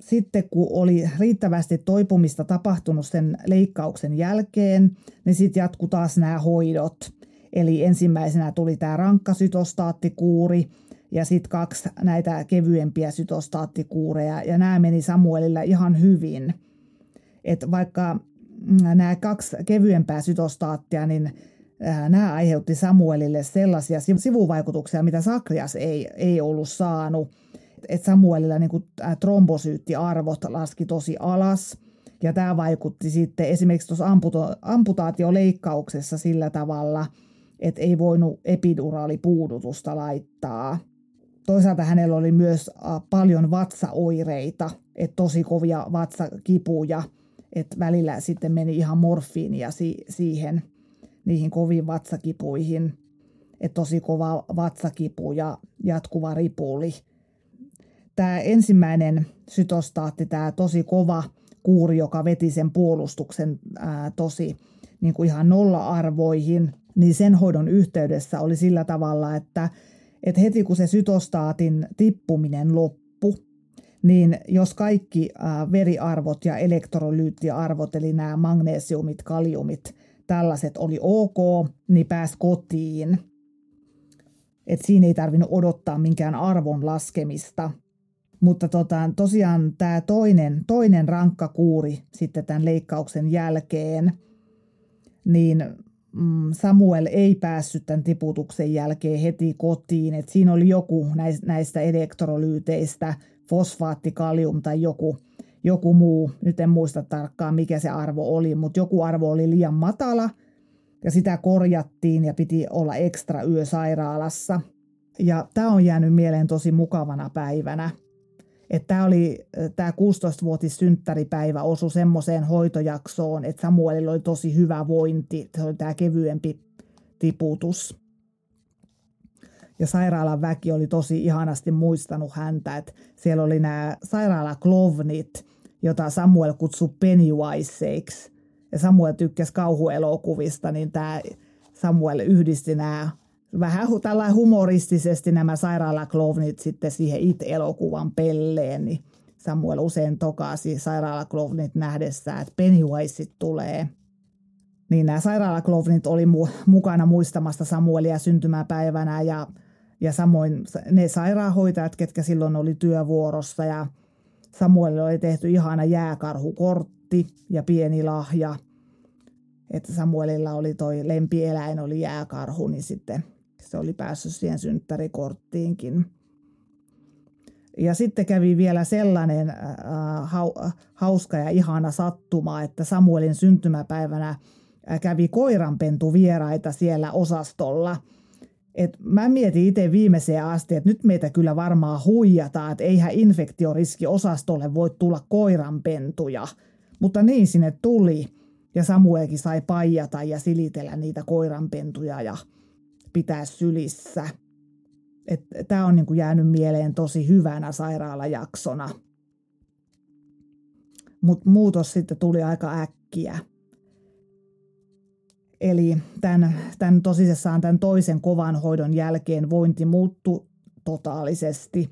Sitten kun oli riittävästi toipumista tapahtunut sen leikkauksen jälkeen, niin sitten jatku taas nämä hoidot – Eli ensimmäisenä tuli tämä rankka sytostaattikuuri ja sitten kaksi näitä kevyempiä sytostaattikuureja ja nämä meni Samuelilla ihan hyvin. Et vaikka nämä kaksi kevyempää sytostaattia, niin nämä aiheutti Samuelille sellaisia sivuvaikutuksia, mitä Sakrias ei, ei ollut saanut. Et Samuelilla niin trombosyyttiarvot laski tosi alas. Ja tämä vaikutti sitten esimerkiksi tuossa amputaatioleikkauksessa sillä tavalla – että ei voinut epiduraalipuudutusta laittaa. Toisaalta hänellä oli myös paljon vatsaoireita, että tosi kovia vatsakipuja, että välillä sitten meni ihan morfiinia si- siihen, niihin koviin vatsakipuihin, että tosi kova vatsakipu ja jatkuva ripuli. Tämä ensimmäinen sytostaatti, tämä tosi kova kuuri, joka veti sen puolustuksen ää, tosi niin kuin ihan nolla-arvoihin, niin sen hoidon yhteydessä oli sillä tavalla, että, että heti kun se sytostaatin tippuminen loppu, niin jos kaikki veriarvot ja elektrolyyttiarvot, eli nämä magnesiumit, kaliumit, tällaiset oli ok, niin pääsi kotiin. Et siinä ei tarvinnut odottaa minkään arvon laskemista. Mutta tota, tosiaan tämä toinen, toinen rankka kuuri sitten tämän leikkauksen jälkeen, niin Samuel ei päässyt tämän tiputuksen jälkeen heti kotiin. Et siinä oli joku näistä elektrolyyteistä, fosfaatti, kalium tai joku, joku muu. Nyt en muista tarkkaan, mikä se arvo oli, mutta joku arvo oli liian matala ja sitä korjattiin ja piti olla ekstra yö sairaalassa. Ja tämä on jäänyt mieleen tosi mukavana päivänä että tämä oli tämä 16-vuotis synttäripäivä osu semmoiseen hoitojaksoon, että Samuelilla oli tosi hyvä vointi, se oli tämä kevyempi tiputus. Ja sairaalan väki oli tosi ihanasti muistanut häntä, että siellä oli nämä sairaalaklovnit, jota Samuel kutsui Pennywiseiksi. Ja Samuel tykkäsi kauhuelokuvista, niin tämä Samuel yhdisti nämä vähän tällä humoristisesti nämä sairaalaklovnit sitten siihen it-elokuvan pelleen, niin Samuel usein tokaasi sairaalaklovnit nähdessä, että Pennywise tulee. niin nämä sairaalaklovnit oli mu- mukana muistamassa Samuelia syntymäpäivänä ja, ja samoin ne sairaanhoitajat, ketkä silloin oli työvuorossa ja Samuelille oli tehty ihana jääkarhukortti ja pieni lahja. Että Samuelilla oli toi lempieläin, oli jääkarhu, niin sitten se oli päässyt siihen synttärikorttiinkin. Ja sitten kävi vielä sellainen äh, hauska ja ihana sattuma, että Samuelin syntymäpäivänä kävi koiranpentu vieraita siellä osastolla. Et mä mietin itse viimeiseen asti, että nyt meitä kyllä varmaan huijataan, että eihän infektioriski osastolle voi tulla koiranpentuja. Mutta niin sinne tuli ja Samuelkin sai paijata ja silitellä niitä koiranpentuja ja pitää sylissä. Tämä on niinku jäänyt mieleen tosi hyvänä sairaalajaksona. Mutta muutos sitten tuli aika äkkiä. Eli tämän, tämän tosissaan tämän toisen kovan hoidon jälkeen vointi muuttui totaalisesti.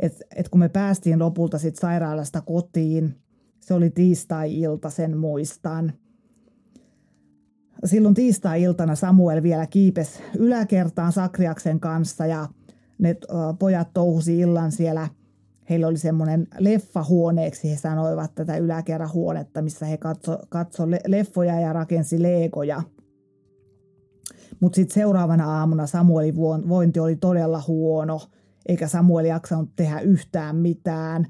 Et, et kun me päästiin lopulta sit sairaalasta kotiin, se oli tiistai-ilta, sen muistan. Silloin tiistai-iltana Samuel vielä kiipes yläkertaan Sakriaksen kanssa ja ne pojat touhusi illan siellä. Heillä oli semmoinen leffahuoneeksi, he sanoivat tätä yläkerrahuonetta, missä he katso, katso leffoja ja rakensi leegoja – mutta sitten seuraavana aamuna Samuelin vointi oli todella huono, eikä Samuel jaksanut tehdä yhtään mitään.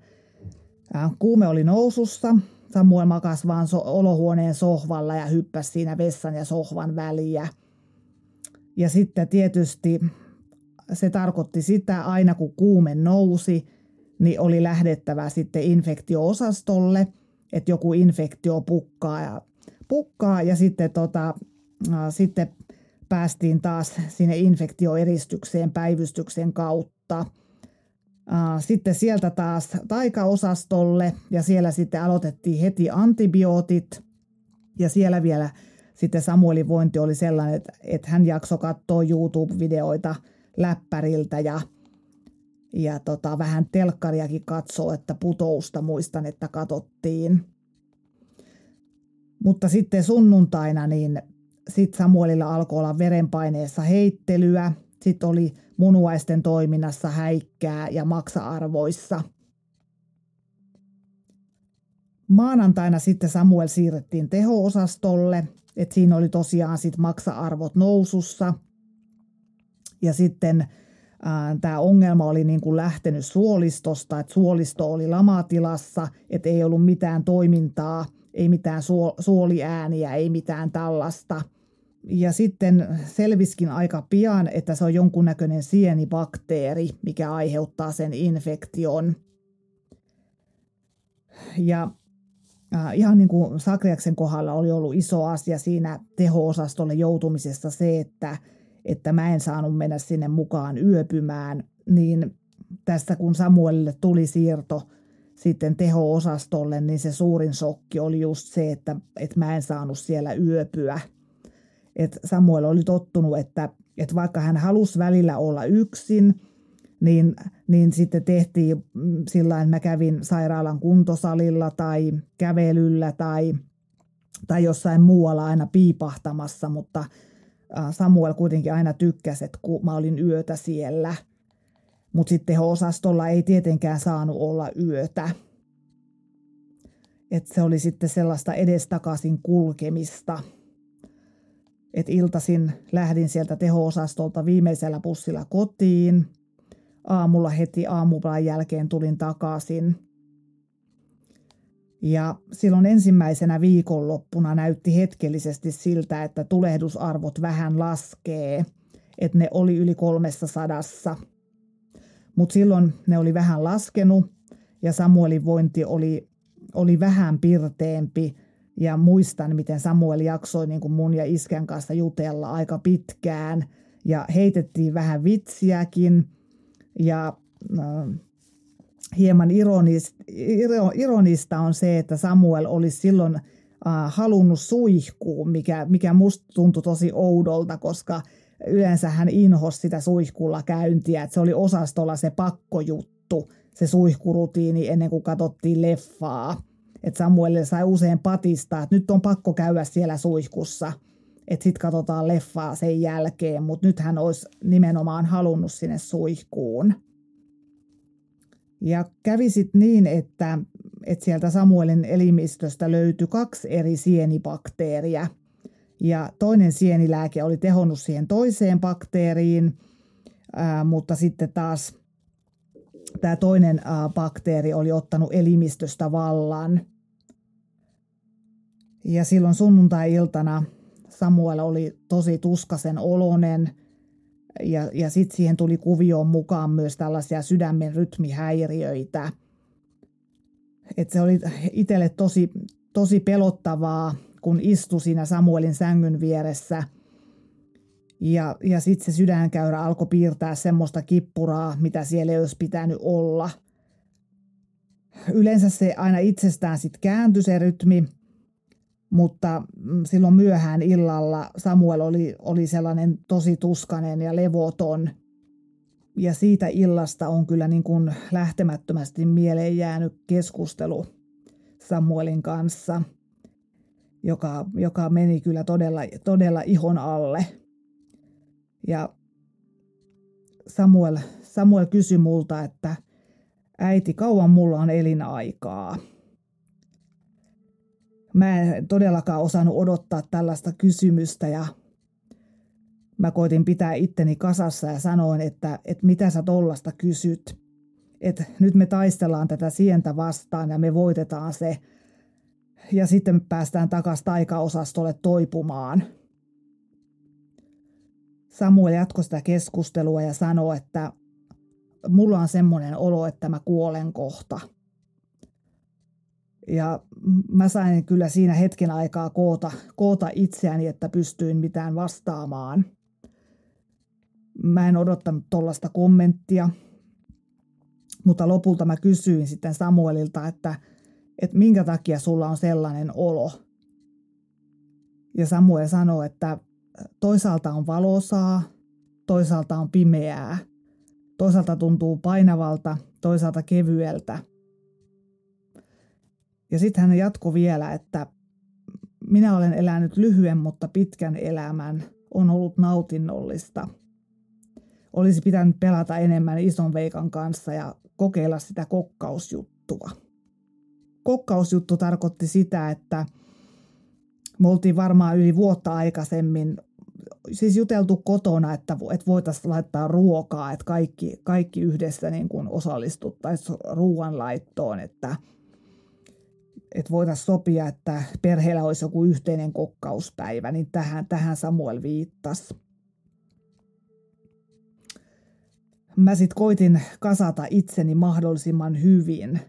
Kuume oli nousussa. Samuel makasi vaan so- olohuoneen sohvalla ja hyppäsi siinä vessan ja sohvan väliä. Ja sitten tietysti se tarkoitti sitä, aina kun kuume nousi, niin oli lähdettävä sitten infektioosastolle, että joku infektio pukkaa ja, pukkaa ja sitten, tota, sitten päästiin taas sinne infektioeristykseen päivystyksen kautta. Sitten sieltä taas taikaosastolle ja siellä sitten aloitettiin heti antibiootit ja siellä vielä sitten Samuelin vointi oli sellainen, että, että hän jaksoi katsoa YouTube-videoita läppäriltä ja, ja tota, vähän telkkariakin katsoo, että putousta muistan, että katsottiin. Mutta sitten sunnuntaina niin sitten Samuelilla alkoi olla verenpaineessa heittelyä, sitten oli munuaisten toiminnassa häikkää ja maksa-arvoissa. Maanantaina sitten Samuel siirrettiin teho-osastolle, että siinä oli tosiaan sitten maksa-arvot nousussa. Ja sitten tämä ongelma oli niin kuin lähtenyt suolistosta, että suolisto oli lamatilassa, että ei ollut mitään toimintaa – ei mitään suoliääniä, ei mitään tällaista. Ja sitten selviskin aika pian, että se on jonkunnäköinen sienibakteeri, mikä aiheuttaa sen infektion. Ja äh, ihan niin kuin Sakriaksen kohdalla oli ollut iso asia siinä teho-osastolle joutumisesta se, että, että mä en saanut mennä sinne mukaan yöpymään, niin tästä kun Samuelille tuli siirto – sitten teho-osastolle, niin se suurin shokki oli just se, että, että mä en saanut siellä yöpyä. Et Samuel oli tottunut, että, että vaikka hän halusi välillä olla yksin, niin, niin sitten tehtiin sillä että mä kävin sairaalan kuntosalilla tai kävelyllä tai, tai jossain muualla aina piipahtamassa, mutta Samuel kuitenkin aina tykkäsi, että kun mä olin yötä siellä – mutta sitten osastolla ei tietenkään saanut olla yötä. Et se oli sitten sellaista edestakaisin kulkemista. Et iltasin lähdin sieltä teho-osastolta viimeisellä bussilla kotiin. Aamulla heti aamupalan jälkeen tulin takaisin. Ja silloin ensimmäisenä viikonloppuna näytti hetkellisesti siltä, että tulehdusarvot vähän laskee, että ne oli yli kolmessa sadassa – mutta silloin ne oli vähän laskenut ja Samuelin vointi oli, oli vähän pirteempi. Ja muistan, miten Samuel jaksoi niin kuin mun ja iskän kanssa jutella aika pitkään. Ja heitettiin vähän vitsiäkin. Ja äh, hieman ironista, ironista on se, että Samuel olisi silloin äh, halunnut suihkuun, mikä, mikä musta tuntui tosi oudolta, koska – yleensä hän inhosi sitä suihkulla käyntiä, että se oli osastolla se pakkojuttu, se suihkurutiini ennen kuin katsottiin leffaa. Että Samuelille sai usein patista, että nyt on pakko käydä siellä suihkussa, että sitten katsotaan leffaa sen jälkeen, mutta nyt hän olisi nimenomaan halunnut sinne suihkuun. Ja kävi sitten niin, että, että sieltä Samuelin elimistöstä löytyi kaksi eri sienibakteeria. Ja toinen sienilääke oli tehonnut siihen toiseen bakteeriin, ää, mutta sitten taas tämä toinen ää, bakteeri oli ottanut elimistöstä vallan. Ja silloin sunnuntai-iltana Samuel oli tosi tuskasen olonen – ja, ja sitten siihen tuli kuvioon mukaan myös tällaisia sydämen rytmihäiriöitä. Et se oli itselle tosi, tosi pelottavaa, kun istui siinä Samuelin sängyn vieressä. Ja, ja sitten se sydänkäyrä alkoi piirtää semmoista kippuraa, mitä siellä ei olisi pitänyt olla. Yleensä se aina itsestään sitten kääntyi se rytmi, mutta mm, silloin myöhään illalla Samuel oli, oli sellainen tosi tuskanen ja levoton. Ja siitä illasta on kyllä niin kuin lähtemättömästi mieleen jäänyt keskustelu Samuelin kanssa, joka, joka meni kyllä todella, todella ihon alle. Ja Samuel, Samuel kysyi multa, että äiti, kauan mulla on elinaikaa – Mä en todellakaan osannut odottaa tällaista kysymystä ja mä koitin pitää itteni kasassa ja sanoin, että, että mitä sä tollasta kysyt. Että nyt me taistellaan tätä sientä vastaan ja me voitetaan se. Ja sitten päästään takaisin taikaosastolle toipumaan. Samuel jatkoi sitä keskustelua ja sanoi, että mulla on semmoinen olo, että mä kuolen kohta – ja mä sain kyllä siinä hetken aikaa koota, koota itseäni, että pystyin mitään vastaamaan. Mä en odottanut tuollaista kommenttia, mutta lopulta mä kysyin sitten Samuelilta, että, että minkä takia sulla on sellainen olo. Ja Samuel sanoi, että toisaalta on valosaa, toisaalta on pimeää, toisaalta tuntuu painavalta, toisaalta kevyeltä – ja sitten hän jatkoi vielä, että minä olen elänyt lyhyen, mutta pitkän elämän. On ollut nautinnollista. Olisi pitänyt pelata enemmän ison veikan kanssa ja kokeilla sitä kokkausjuttua. Kokkausjuttu tarkoitti sitä, että me oltiin varmaan yli vuotta aikaisemmin siis juteltu kotona, että, voitaisiin laittaa ruokaa, että kaikki, kaikki yhdessä niin kuin osallistuttaisiin ruoanlaittoon, että – että voitaisiin sopia, että perheellä olisi joku yhteinen kokkauspäivä, niin tähän, tähän Samuel viittasi. Mä sitten koitin kasata itseni mahdollisimman hyvin.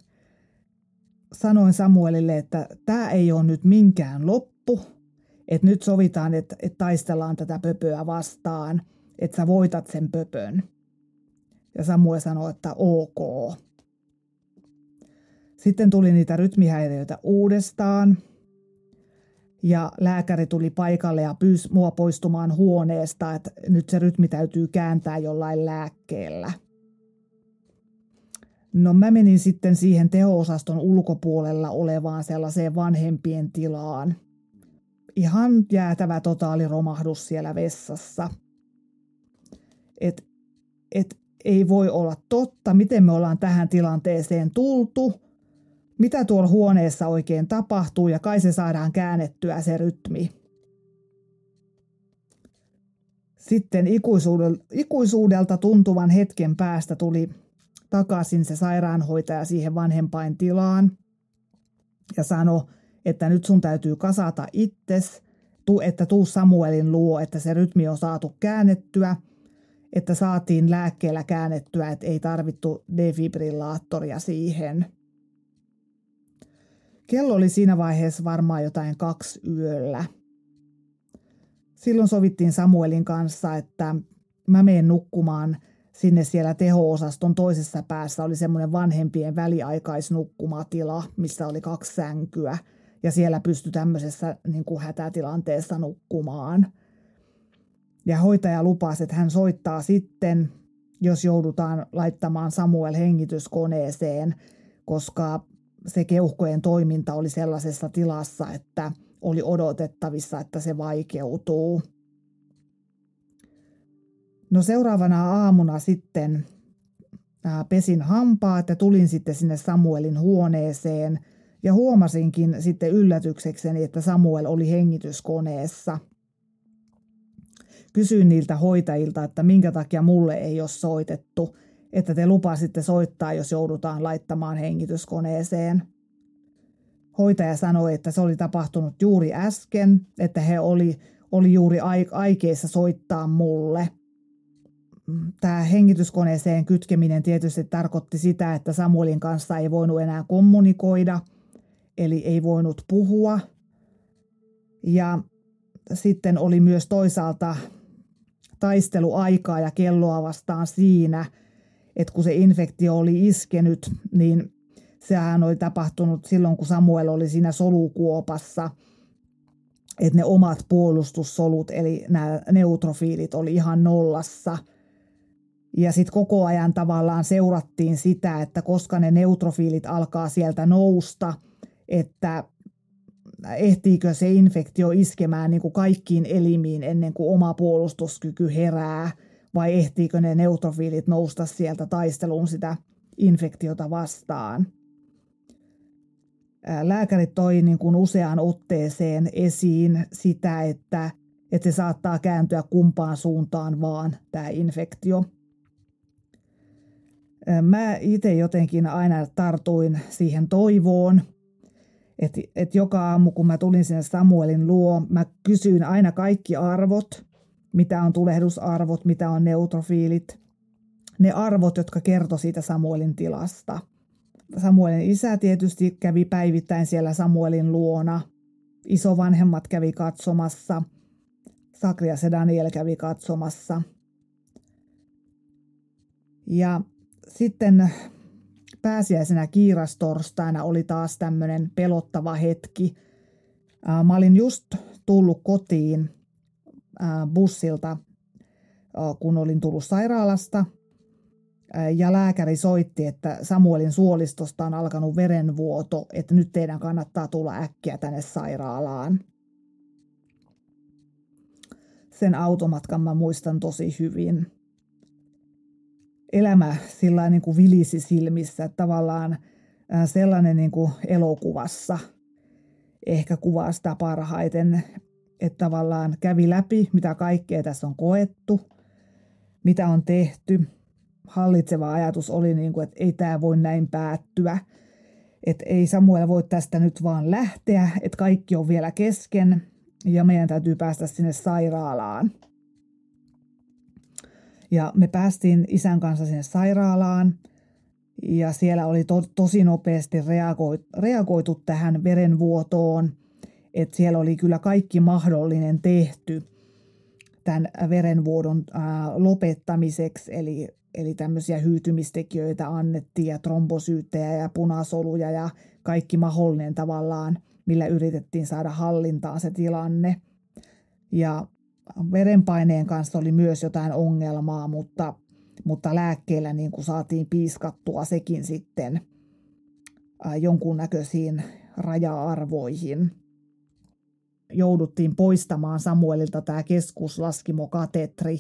Sanoin Samuelille, että tämä ei ole nyt minkään loppu, että nyt sovitaan, että, että taistellaan tätä pöpöä vastaan, että sä voitat sen pöpön. Ja Samuel sanoi, että ok. Sitten tuli niitä rytmihäiriöitä uudestaan ja lääkäri tuli paikalle ja pyysi mua poistumaan huoneesta, että nyt se rytmi täytyy kääntää jollain lääkkeellä. No mä menin sitten siihen teho-osaston ulkopuolella olevaan sellaiseen vanhempien tilaan. Ihan jäätävä totaaliromahdus siellä vessassa. Et, et ei voi olla totta, miten me ollaan tähän tilanteeseen tultu – mitä tuolla huoneessa oikein tapahtuu ja kai se saadaan käännettyä se rytmi. Sitten ikuisuudelta tuntuvan hetken päästä tuli takaisin se sairaanhoitaja siihen vanhempain tilaan ja sanoi, että nyt sun täytyy kasata itses, että tuu Samuelin luo, että se rytmi on saatu käännettyä, että saatiin lääkkeellä käännettyä, että ei tarvittu defibrillaattoria siihen – Kello oli siinä vaiheessa varmaan jotain kaksi yöllä. Silloin sovittiin Samuelin kanssa, että mä menen nukkumaan sinne siellä teho-osaston toisessa päässä oli semmoinen vanhempien väliaikaisnukkumatila, missä oli kaksi sänkyä. Ja siellä pystyi tämmöisessä niin kuin hätätilanteessa nukkumaan. Ja hoitaja lupasi, että hän soittaa sitten, jos joudutaan laittamaan Samuel hengityskoneeseen, koska se keuhkojen toiminta oli sellaisessa tilassa, että oli odotettavissa, että se vaikeutuu. No seuraavana aamuna sitten pesin hampaat ja tulin sitten sinne Samuelin huoneeseen ja huomasinkin sitten yllätyksekseni, että Samuel oli hengityskoneessa. Kysyin niiltä hoitajilta, että minkä takia mulle ei ole soitettu, että te lupasitte soittaa, jos joudutaan laittamaan hengityskoneeseen. Hoitaja sanoi, että se oli tapahtunut juuri äsken, että he oli, oli juuri aikeissa soittaa mulle – tämä hengityskoneeseen kytkeminen tietysti tarkoitti sitä, että Samuelin kanssa ei voinut enää kommunikoida, eli ei voinut puhua. Ja sitten oli myös toisaalta taisteluaikaa ja kelloa vastaan siinä, että kun se infektio oli iskenyt, niin sehän oli tapahtunut silloin, kun Samuel oli siinä solukuopassa, että ne omat puolustussolut, eli nämä neutrofiilit oli ihan nollassa – ja sitten koko ajan tavallaan seurattiin sitä, että koska ne neutrofiilit alkaa sieltä nousta, että ehtiikö se infektio iskemään niin kuin kaikkiin elimiin ennen kuin oma puolustuskyky herää, vai ehtiikö ne neutrofiilit nousta sieltä taisteluun sitä infektiota vastaan. Lääkärit toi niin kuin useaan otteeseen esiin sitä, että, että se saattaa kääntyä kumpaan suuntaan vaan tämä infektio – Mä itse jotenkin aina tartuin siihen toivoon, että et joka aamu kun mä tulin sinne Samuelin luo, mä kysyin aina kaikki arvot, mitä on tulehdusarvot, mitä on neutrofiilit, ne arvot, jotka kertoi siitä Samuelin tilasta. Samuelin isä tietysti kävi päivittäin siellä Samuelin luona. Isovanhemmat kävi katsomassa. Sakrias ja Daniel kävi katsomassa. Ja sitten pääsiäisenä kiirastorstaina oli taas tämmöinen pelottava hetki. Mä olin just tullut kotiin bussilta, kun olin tullut sairaalasta. Ja lääkäri soitti, että Samuelin suolistosta on alkanut verenvuoto, että nyt teidän kannattaa tulla äkkiä tänne sairaalaan. Sen automatkan mä muistan tosi hyvin elämä sillä niin kuin vilisi silmissä, että tavallaan sellainen niin kuin elokuvassa ehkä kuvaa sitä parhaiten, että tavallaan kävi läpi, mitä kaikkea tässä on koettu, mitä on tehty. Hallitseva ajatus oli, niin kuin, että ei tämä voi näin päättyä, että ei Samuel voi tästä nyt vaan lähteä, että kaikki on vielä kesken ja meidän täytyy päästä sinne sairaalaan. Ja me päästiin isän kanssa sinne sairaalaan ja siellä oli to, tosi nopeasti reagoitu, reagoitu tähän verenvuotoon. Että siellä oli kyllä kaikki mahdollinen tehty tämän verenvuodon lopettamiseksi, eli, eli tämmöisiä hyytymistekijöitä annettiin ja trombosyyttejä ja punasoluja ja kaikki mahdollinen tavallaan, millä yritettiin saada hallintaan se tilanne. Ja verenpaineen kanssa oli myös jotain ongelmaa, mutta, mutta lääkkeellä niin kuin saatiin piiskattua sekin sitten jonkunnäköisiin raja-arvoihin. Jouduttiin poistamaan Samuelilta tämä keskuslaskimokatetri,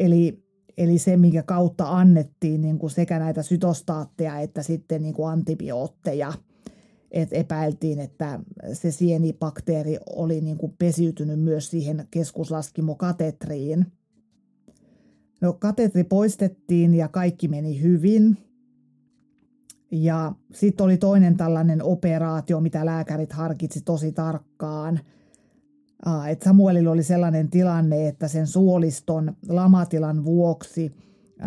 eli, eli se, minkä kautta annettiin niin kuin sekä näitä sytostaatteja että sitten niin kuin antibiootteja – että epäiltiin, että se sienibakteeri oli niin kuin pesiytynyt myös siihen keskuslaskimokatetriin. No, katetri poistettiin ja kaikki meni hyvin. Ja sitten oli toinen tällainen operaatio, mitä lääkärit harkitsi tosi tarkkaan. Että Samuelilla oli sellainen tilanne, että sen suoliston lamatilan vuoksi –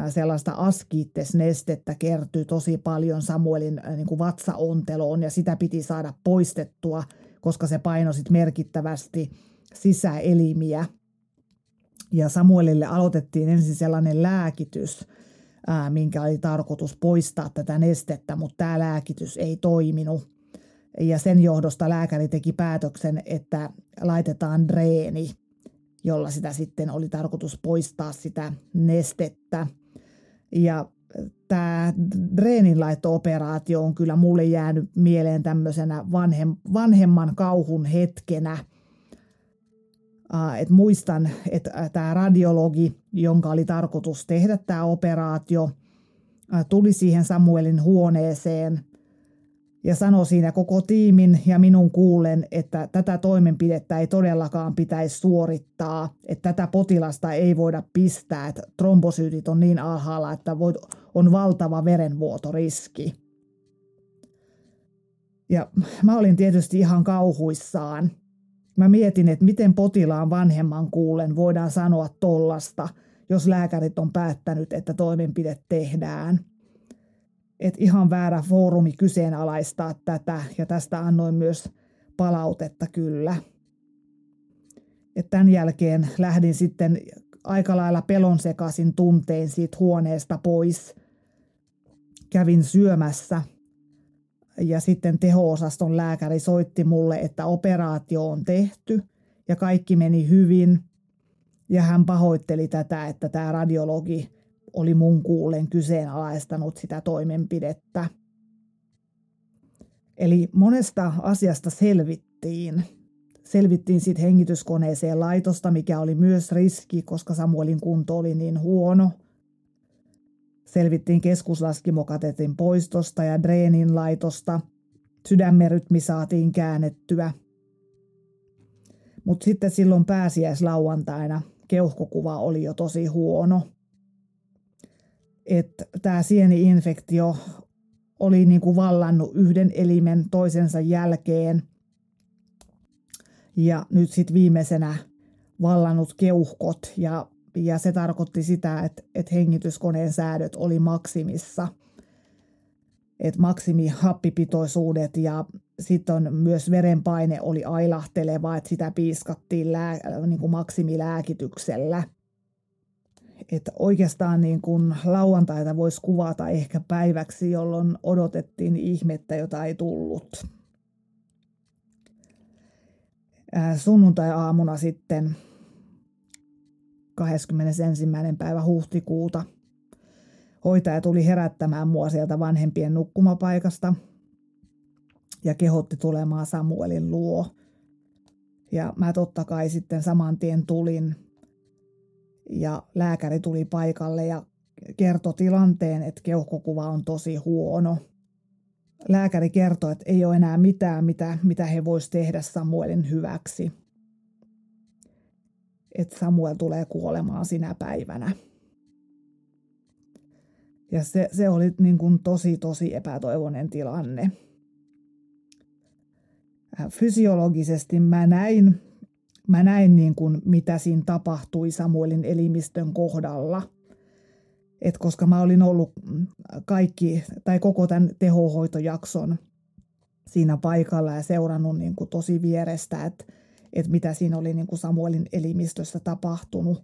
sellaista askiittesnestettä kertyi tosi paljon Samuelin niin kuin vatsaonteloon ja sitä piti saada poistettua, koska se painoi merkittävästi sisäelimiä. Ja Samuelille aloitettiin ensin sellainen lääkitys, ää, minkä oli tarkoitus poistaa tätä nestettä, mutta tämä lääkitys ei toiminut. Ja sen johdosta lääkäri teki päätöksen, että laitetaan dreeni, jolla sitä sitten oli tarkoitus poistaa sitä nestettä. Ja tämä dreeninlaitto-operaatio on kyllä mulle jäänyt mieleen tämmöisenä vanhem, vanhemman kauhun hetkenä. Et muistan, että tämä radiologi, jonka oli tarkoitus tehdä tämä operaatio, tuli siihen Samuelin huoneeseen – ja sanoi siinä koko tiimin ja minun kuulen, että tätä toimenpidettä ei todellakaan pitäisi suorittaa, että tätä potilasta ei voida pistää, että trombosyytit on niin alhaalla, että on valtava verenvuotoriski. Ja mä olin tietysti ihan kauhuissaan. Mä mietin, että miten potilaan vanhemman kuulen voidaan sanoa tollasta, jos lääkärit on päättänyt, että toimenpide tehdään – että ihan väärä foorumi kyseenalaistaa tätä ja tästä annoin myös palautetta kyllä. Et tämän jälkeen lähdin sitten aika lailla pelon sekaisin tuntein siitä huoneesta pois. Kävin syömässä ja sitten teho-osaston lääkäri soitti mulle, että operaatio on tehty ja kaikki meni hyvin. Ja hän pahoitteli tätä, että tämä radiologi oli mun kuulen kyseenalaistanut sitä toimenpidettä. Eli monesta asiasta selvittiin. Selvittiin sitten hengityskoneeseen laitosta, mikä oli myös riski, koska Samuelin kunto oli niin huono. Selvittiin keskuslaskimokatetin poistosta ja dreenin laitosta. Sydämerytmi saatiin käännettyä. Mutta sitten silloin pääsiäislauantaina keuhkokuva oli jo tosi huono että tämä sieni-infektio oli niin kuin vallannut yhden elimen toisensa jälkeen. Ja nyt sitten viimeisenä vallannut keuhkot ja, ja se tarkoitti sitä, että, että hengityskoneen säädöt oli maksimissa. Että maksimihappipitoisuudet ja sitten myös verenpaine oli ailahteleva, että sitä piiskattiin lää, niin kuin maksimilääkityksellä – että oikeastaan niin kuin lauantaita voisi kuvata ehkä päiväksi, jolloin odotettiin ihmettä, jota ei tullut. Sunnuntai-aamuna sitten 21. päivä huhtikuuta hoitaja tuli herättämään mua sieltä vanhempien nukkumapaikasta ja kehotti tulemaan Samuelin luo. Ja mä totta kai sitten saman tien tulin ja lääkäri tuli paikalle ja kertoi tilanteen, että keuhkokuva on tosi huono. Lääkäri kertoi, että ei ole enää mitään, mitä, mitä he voisivat tehdä Samuelin hyväksi. Että Samuel tulee kuolemaan sinä päivänä. Ja se, se oli niin kuin tosi, tosi epätoivoinen tilanne. Fysiologisesti mä näin mä näin niin kuin, mitä siinä tapahtui Samuelin elimistön kohdalla. Et koska mä olin ollut kaikki tai koko tämän tehohoitojakson siinä paikalla ja seurannut niin kuin tosi vierestä, että, että mitä siinä oli niin kuin Samuelin elimistössä tapahtunut.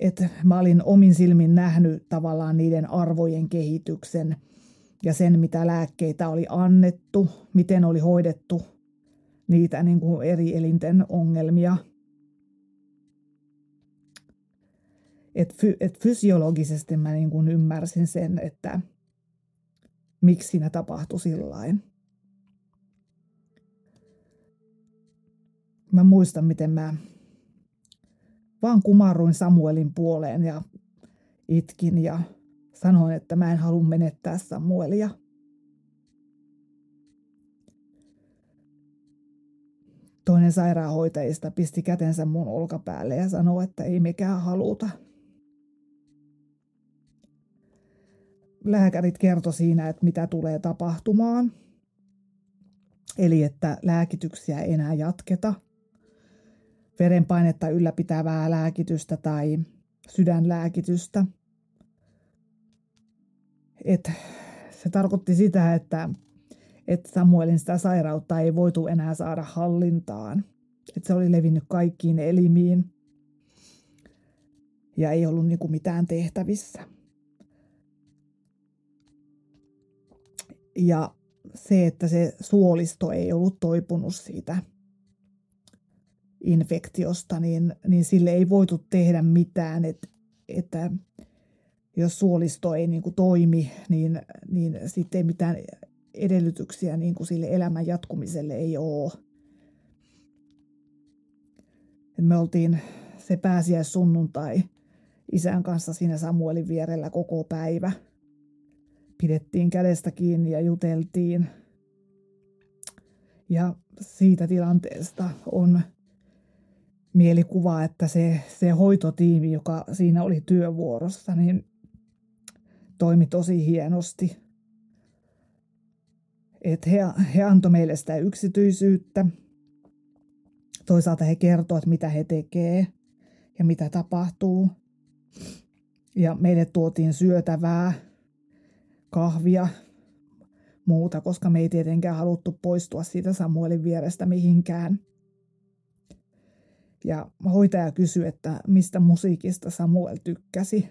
Et mä olin omin silmin nähnyt tavallaan niiden arvojen kehityksen ja sen, mitä lääkkeitä oli annettu, miten oli hoidettu niitä niin kuin eri elinten ongelmia. Et, fy, et fysiologisesti mä niin kuin ymmärsin sen, että miksi siinä tapahtui sillain. Mä muistan, miten mä vaan kumarruin Samuelin puoleen ja itkin ja sanoin, että mä en halua menettää Samuelia – Toinen sairaanhoitajista pisti kätensä mun olkapäälle ja sanoi, että ei mikään haluta. Lääkärit kertoi siinä, että mitä tulee tapahtumaan. Eli että lääkityksiä ei enää jatketa. Verenpainetta ylläpitävää lääkitystä tai sydänlääkitystä. Et se tarkoitti sitä, että että Samuelin sitä sairautta ei voitu enää saada hallintaan. Että se oli levinnyt kaikkiin elimiin ja ei ollut niin kuin mitään tehtävissä. Ja se, että se suolisto ei ollut toipunut siitä infektiosta, niin, niin sille ei voitu tehdä mitään, että, että jos suolisto ei niin kuin toimi, niin, niin sitten ei mitään edellytyksiä niin kuin sille elämän jatkumiselle ei ole. Et me oltiin se pääsiäissunnuntai isän kanssa siinä Samuelin vierellä koko päivä. Pidettiin kädestä kiinni ja juteltiin. Ja siitä tilanteesta on mielikuva, että se, se hoitotiimi, joka siinä oli työvuorossa, niin toimi tosi hienosti. Et he, he antoi meille sitä yksityisyyttä. Toisaalta he kertovat, mitä he tekee ja mitä tapahtuu. Ja meille tuotiin syötävää, kahvia, muuta, koska me ei tietenkään haluttu poistua siitä Samuelin vierestä mihinkään. Ja hoitaja kysyi, että mistä musiikista Samuel tykkäsi.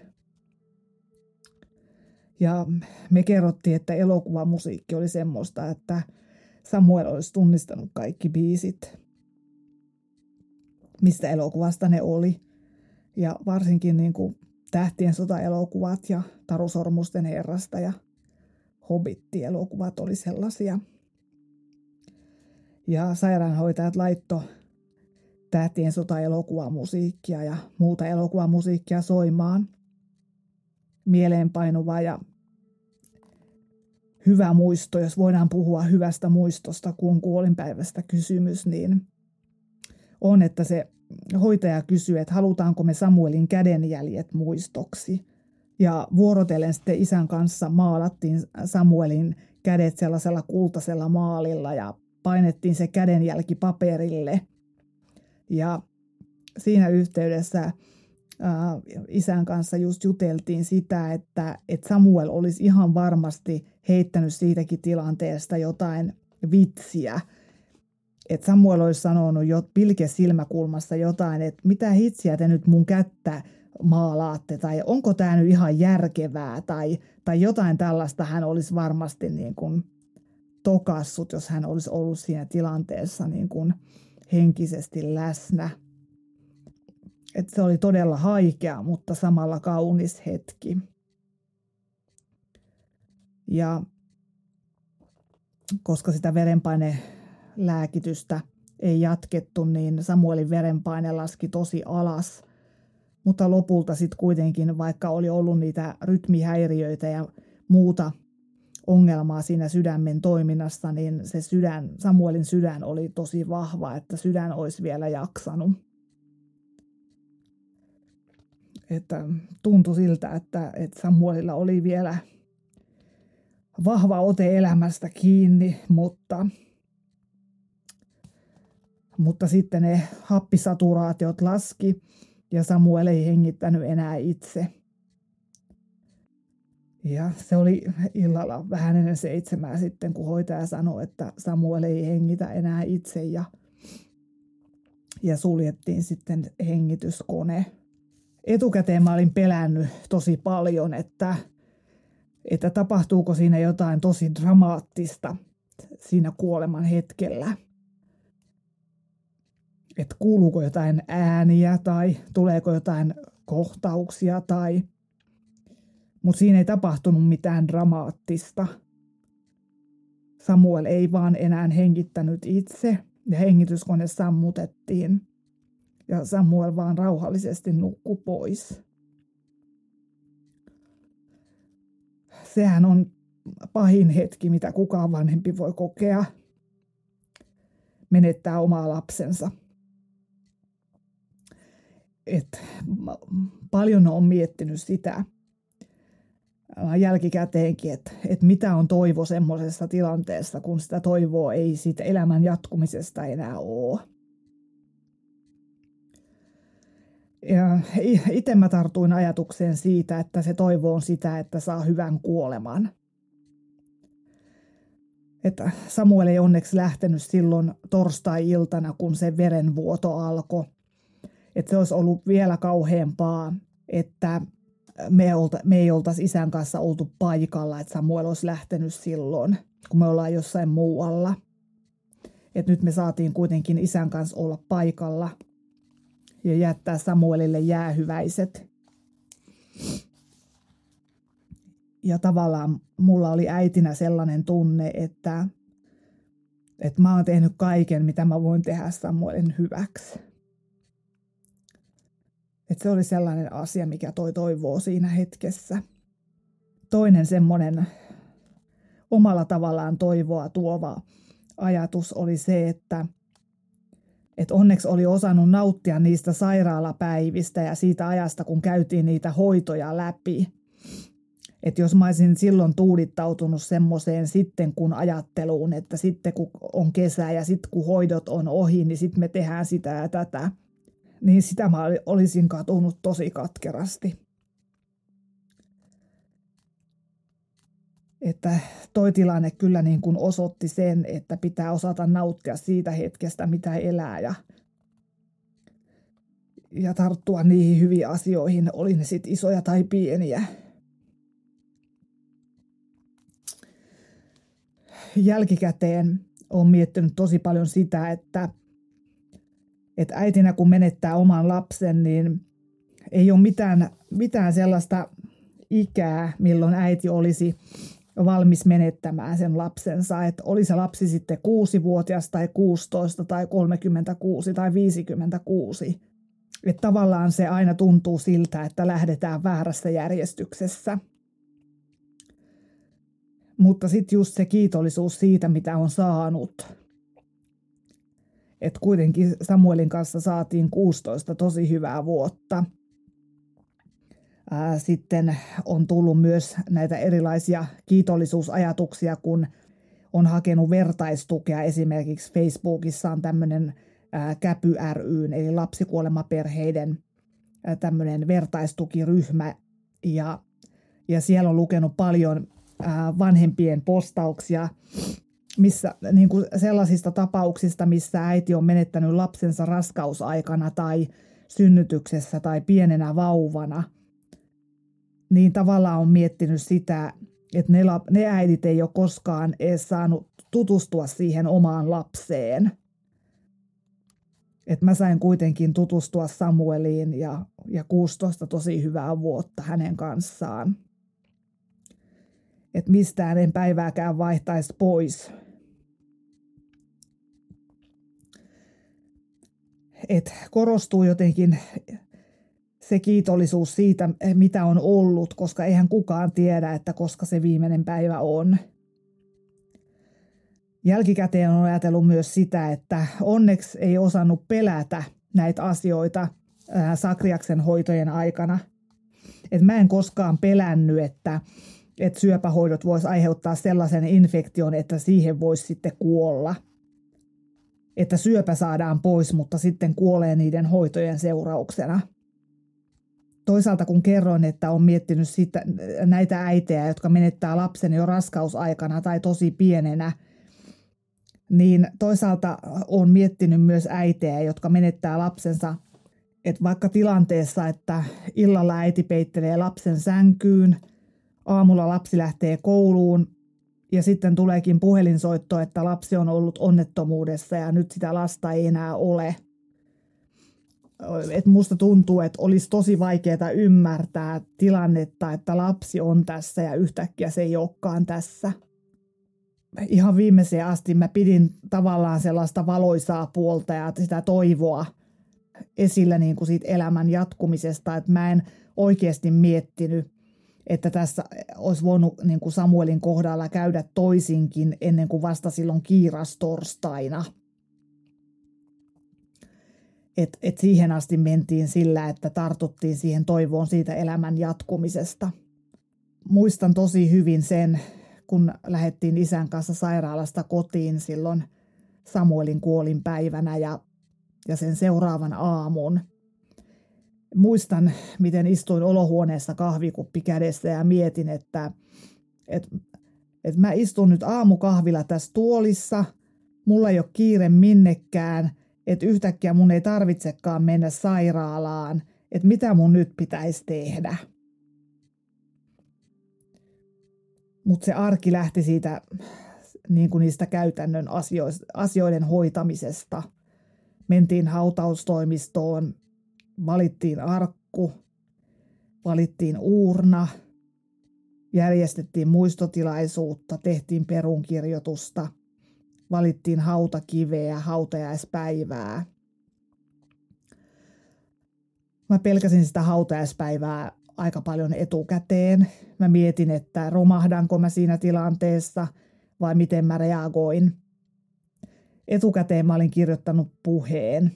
Ja me kerrottiin, että elokuvamusiikki oli semmoista, että Samuel olisi tunnistanut kaikki biisit, mistä elokuvasta ne oli. Ja varsinkin niin kuin Tähtien sota-elokuvat ja Taru Sormusten herrasta ja Hobitti-elokuvat oli sellaisia. Ja sairaanhoitajat laitto Tähtien sota-elokuvamusiikkia ja muuta elokuvamusiikkia soimaan. Mieleenpainuva ja hyvä muisto, jos voidaan puhua hyvästä muistosta, kun kuolinpäivästä kysymys, niin on, että se hoitaja kysyi, että halutaanko me Samuelin kädenjäljet muistoksi. Ja vuorotellen sitten isän kanssa maalattiin Samuelin kädet sellaisella kultaisella maalilla ja painettiin se kädenjälki paperille. Ja siinä yhteydessä isän kanssa just juteltiin sitä, että, että Samuel olisi ihan varmasti heittänyt siitäkin tilanteesta jotain vitsiä – että Samuel olisi sanonut jo pilke silmäkulmassa jotain, että mitä hitsiä te nyt mun kättä maalaatte, tai onko tämä nyt ihan järkevää, tai, tai jotain tällaista hän olisi varmasti niin kuin tokassut, jos hän olisi ollut siinä tilanteessa niin kuin henkisesti läsnä. Et se oli todella haikea, mutta samalla kaunis hetki. Ja koska sitä verenpaine lääkitystä ei jatkettu, niin Samuelin verenpaine laski tosi alas. Mutta lopulta sitten kuitenkin, vaikka oli ollut niitä rytmihäiriöitä ja muuta ongelmaa siinä sydämen toiminnassa, niin se sydän, Samuelin sydän oli tosi vahva, että sydän olisi vielä jaksanut. Että tuntui siltä, että, että Samuelilla oli vielä vahva ote elämästä kiinni, mutta mutta sitten ne happisaturaatiot laski ja Samuel ei hengittänyt enää itse. Ja se oli illalla vähän ennen seitsemää sitten, kun hoitaja sanoi, että Samuel ei hengitä enää itse ja, ja suljettiin sitten hengityskone. Etukäteen mä olin pelännyt tosi paljon, että, että tapahtuuko siinä jotain tosi dramaattista siinä kuoleman hetkellä – että kuuluuko jotain ääniä tai tuleeko jotain kohtauksia tai... Mutta siinä ei tapahtunut mitään dramaattista. Samuel ei vaan enää hengittänyt itse ja hengityskone sammutettiin. Ja Samuel vaan rauhallisesti nukkui pois. Sehän on pahin hetki, mitä kukaan vanhempi voi kokea. Menettää omaa lapsensa että paljon on miettinyt sitä jälkikäteenkin, että, että mitä on toivo semmoisessa tilanteessa, kun sitä toivoa ei siitä elämän jatkumisesta enää ole. Ja itse mä tartuin ajatukseen siitä, että se toivo on sitä, että saa hyvän kuoleman. Että Samuel ei onneksi lähtenyt silloin torstai-iltana, kun se verenvuoto alkoi että se olisi ollut vielä kauheampaa, että me, olta, me ei oltaisi isän kanssa oltu paikalla, että Samuel olisi lähtenyt silloin, kun me ollaan jossain muualla. Et nyt me saatiin kuitenkin isän kanssa olla paikalla ja jättää Samuelille jäähyväiset. ja tavallaan mulla oli äitinä sellainen tunne, että, että mä oon tehnyt kaiken, mitä mä voin tehdä Samuelin hyväksi. Että se oli sellainen asia, mikä toi toivoa siinä hetkessä. Toinen semmoinen omalla tavallaan toivoa tuova ajatus oli se, että, että onneksi oli osannut nauttia niistä sairaalapäivistä ja siitä ajasta, kun käytiin niitä hoitoja läpi. Että jos mä olisin silloin tuudittautunut semmoiseen sitten kun ajatteluun, että sitten kun on kesä ja sitten kun hoidot on ohi, niin sitten me tehdään sitä ja tätä, niin sitä mä olisin katunut tosi katkerasti. Että toi tilanne kyllä niin kuin osoitti sen, että pitää osata nauttia siitä hetkestä, mitä elää ja, ja tarttua niihin hyviin asioihin, oli ne sitten isoja tai pieniä. Jälkikäteen olen miettinyt tosi paljon sitä, että, että äitinä kun menettää oman lapsen, niin ei ole mitään, mitään sellaista ikää, milloin äiti olisi valmis menettämään sen lapsensa, että oli se lapsi sitten 6-vuotias tai 16 tai 36 tai 56. Että tavallaan se aina tuntuu siltä, että lähdetään väärässä järjestyksessä. Mutta sitten just se kiitollisuus siitä, mitä on saanut. Että kuitenkin Samuelin kanssa saatiin 16 tosi hyvää vuotta – sitten on tullut myös näitä erilaisia kiitollisuusajatuksia, kun on hakenut vertaistukea. Esimerkiksi Facebookissa on tämmöinen Käpy ry, eli lapsikuolemaperheiden tämmöinen vertaistukiryhmä. Ja, ja siellä on lukenut paljon vanhempien postauksia missä, niin kuin sellaisista tapauksista, missä äiti on menettänyt lapsensa raskausaikana tai synnytyksessä tai pienenä vauvana – niin tavallaan on miettinyt sitä, että ne, ne äidit ei ole koskaan edes saanut tutustua siihen omaan lapseen. Et mä sain kuitenkin tutustua Samueliin ja, ja 16 tosi hyvää vuotta hänen kanssaan. Että mistään en päivääkään vaihtaisi pois. Et korostuu jotenkin se kiitollisuus siitä, eh, mitä on ollut, koska eihän kukaan tiedä, että koska se viimeinen päivä on. Jälkikäteen on ajatellut myös sitä, että onneksi ei osannut pelätä näitä asioita Sakriaksen hoitojen aikana. Et mä en koskaan pelännyt, että, että syöpähoidot voisi aiheuttaa sellaisen infektion, että siihen voisi sitten kuolla. Että syöpä saadaan pois, mutta sitten kuolee niiden hoitojen seurauksena – toisaalta kun kerroin, että on miettinyt sitä, näitä äitejä, jotka menettää lapsen jo raskausaikana tai tosi pienenä, niin toisaalta on miettinyt myös äitejä, jotka menettää lapsensa, että vaikka tilanteessa, että illalla äiti peittelee lapsen sänkyyn, aamulla lapsi lähtee kouluun ja sitten tuleekin puhelinsoitto, että lapsi on ollut onnettomuudessa ja nyt sitä lasta ei enää ole – että musta tuntuu, että olisi tosi vaikeaa ymmärtää tilannetta, että lapsi on tässä ja yhtäkkiä se ei olekaan tässä. Ihan viimeiseen asti mä pidin tavallaan sellaista valoisaa puolta ja sitä toivoa esillä niin kuin siitä elämän jatkumisesta, että mä en oikeasti miettinyt, että tässä olisi voinut niin kuin Samuelin kohdalla käydä toisinkin ennen kuin vasta silloin kiirastorstaina – et, et siihen asti mentiin sillä, että tartuttiin siihen toivoon siitä elämän jatkumisesta. Muistan tosi hyvin sen, kun lähdettiin isän kanssa sairaalasta kotiin silloin Samuelin kuolin päivänä ja, ja sen seuraavan aamun. Muistan, miten istuin olohuoneessa kahvikuppi kädessä ja mietin, että, että, että mä istun nyt aamukahvilla tässä tuolissa, mulla ei ole kiire minnekään – että yhtäkkiä mun ei tarvitsekaan mennä sairaalaan, että mitä mun nyt pitäisi tehdä. Mutta se arki lähti siitä niin kuin niistä käytännön asioiden hoitamisesta. Mentiin hautaustoimistoon, valittiin arkku, valittiin uurna järjestettiin muistotilaisuutta, tehtiin perunkirjoitusta, valittiin hautakiveä, hautajaispäivää. Mä pelkäsin sitä hautajaispäivää aika paljon etukäteen. Mä mietin, että romahdanko mä siinä tilanteessa vai miten mä reagoin. Etukäteen mä olin kirjoittanut puheen.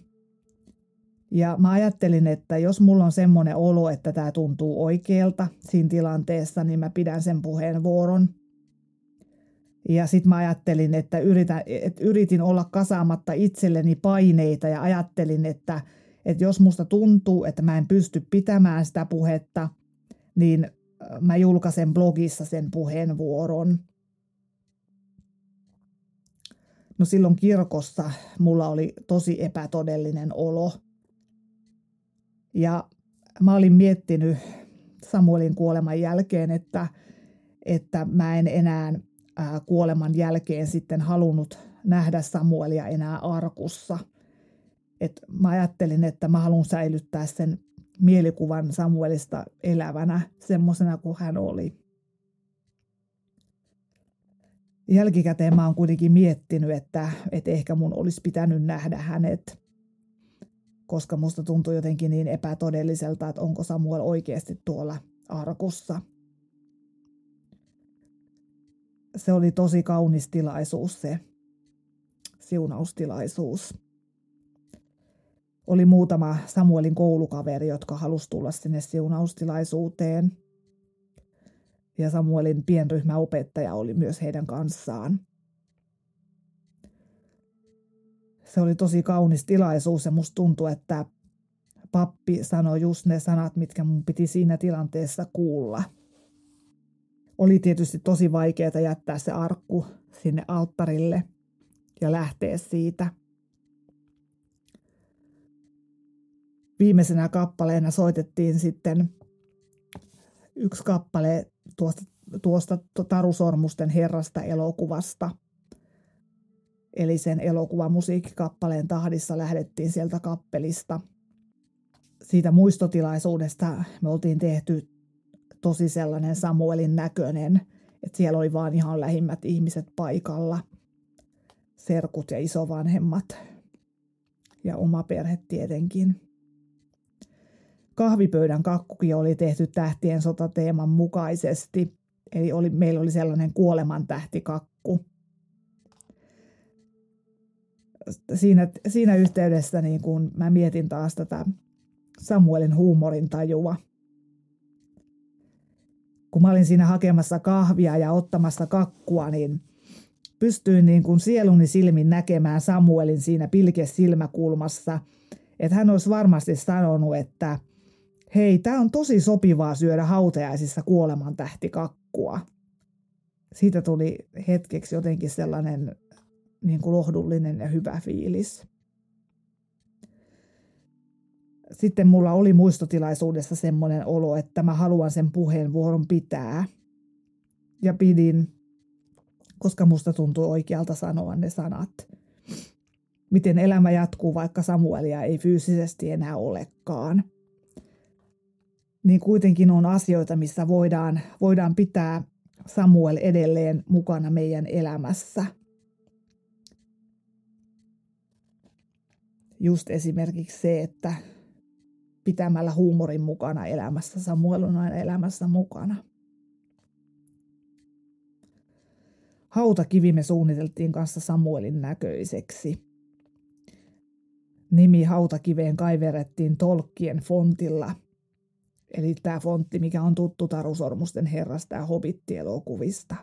Ja mä ajattelin, että jos mulla on semmoinen olo, että tämä tuntuu oikealta siinä tilanteessa, niin mä pidän sen puheenvuoron. Ja sitten mä ajattelin, että, yritän, että yritin olla kasaamatta itselleni paineita ja ajattelin, että, että jos musta tuntuu, että mä en pysty pitämään sitä puhetta, niin äh, mä julkaisen blogissa sen puheenvuoron. No silloin kirkossa mulla oli tosi epätodellinen olo. Ja mä olin miettinyt Samuelin kuoleman jälkeen, että, että mä en enää kuoleman jälkeen sitten halunnut nähdä Samuelia enää arkussa. Et mä ajattelin, että mä haluan säilyttää sen mielikuvan Samuelista elävänä semmoisena kuin hän oli. Jälkikäteen mä oon kuitenkin miettinyt, että, että ehkä mun olisi pitänyt nähdä hänet, koska musta tuntui jotenkin niin epätodelliselta, että onko Samuel oikeasti tuolla arkussa. Se oli tosi kaunis tilaisuus se siunaustilaisuus oli muutama Samuelin koulukaveri, jotka halusi tulla sinne siunaustilaisuuteen. Ja Samuelin pienryhmäopettaja oli myös heidän kanssaan. Se oli tosi kaunis tilaisuus ja musta tuntui, että pappi sanoi just ne sanat, mitkä mun piti siinä tilanteessa kuulla. Oli tietysti tosi vaikeaa jättää se arkku sinne alttarille ja lähteä siitä – viimeisenä kappaleena soitettiin sitten yksi kappale tuosta, tuosta Tarusormusten herrasta elokuvasta. Eli sen elokuvan musiikkikappaleen tahdissa lähdettiin sieltä kappelista. Siitä muistotilaisuudesta me oltiin tehty tosi sellainen Samuelin näköinen, että siellä oli vaan ihan lähimmät ihmiset paikalla. Serkut ja isovanhemmat ja oma perhe tietenkin. Kahvipöydän kakkukin oli tehty tähtien sotateeman mukaisesti, eli oli, meillä oli sellainen kuolemantähtikakku. Siinä, siinä yhteydessä niin kun mä mietin taas tätä Samuelin huumorin tajua. Kun mä olin siinä hakemassa kahvia ja ottamassa kakkua, niin pystyin niin kuin sieluni silmin näkemään Samuelin siinä pilke silmäkulmassa, että hän olisi varmasti sanonut, että hei, tämä on tosi sopivaa syödä hautajaisissa kuoleman tähtikakkua. Siitä tuli hetkeksi jotenkin sellainen niin kuin lohdullinen ja hyvä fiilis. Sitten mulla oli muistotilaisuudessa semmoinen olo, että mä haluan sen puheenvuoron pitää. Ja pidin, koska musta tuntui oikealta sanoa ne sanat. Miten elämä jatkuu, vaikka Samuelia ei fyysisesti enää olekaan – niin kuitenkin on asioita, missä voidaan, voidaan pitää Samuel edelleen mukana meidän elämässä. Just esimerkiksi se, että pitämällä huumorin mukana elämässä, Samuel on aina elämässä mukana. Hautakivi me suunniteltiin kanssa Samuelin näköiseksi. Nimi hautakiveen kaiverettiin tolkkien fontilla – Eli tämä fontti, mikä on tuttu Tarusormusten herrasta ja Hobbit-elokuvista.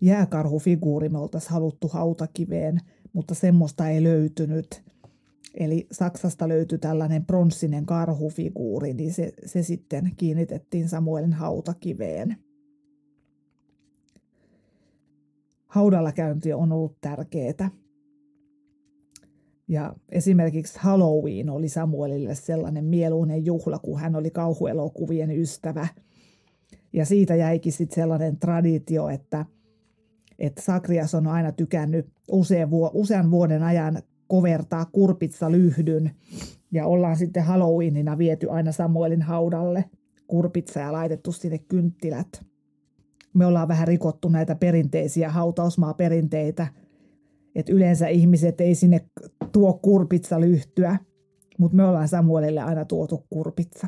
Jääkarhufiguuri me oltaisiin haluttu hautakiveen, mutta semmoista ei löytynyt. Eli Saksasta löytyi tällainen pronssinen karhufiguuri, niin se, se sitten kiinnitettiin Samuelin hautakiveen. Haudalla käynti on ollut tärkeää. Ja esimerkiksi Halloween oli Samuelille sellainen mieluinen juhla, kun hän oli kauhuelokuvien ystävä. Ja siitä jäikin sitten sellainen traditio, että, että Sakrias on aina tykännyt usean, vuoden ajan kovertaa kurpitsa lyhdyn. Ja ollaan sitten Halloweenina viety aina Samuelin haudalle kurpitsa ja laitettu sinne kynttilät. Me ollaan vähän rikottu näitä perinteisiä hautausmaa-perinteitä, että yleensä ihmiset ei sinne tuo kurpitsa lyhtyä, mutta me ollaan Samuelille aina tuotu kurpitsa.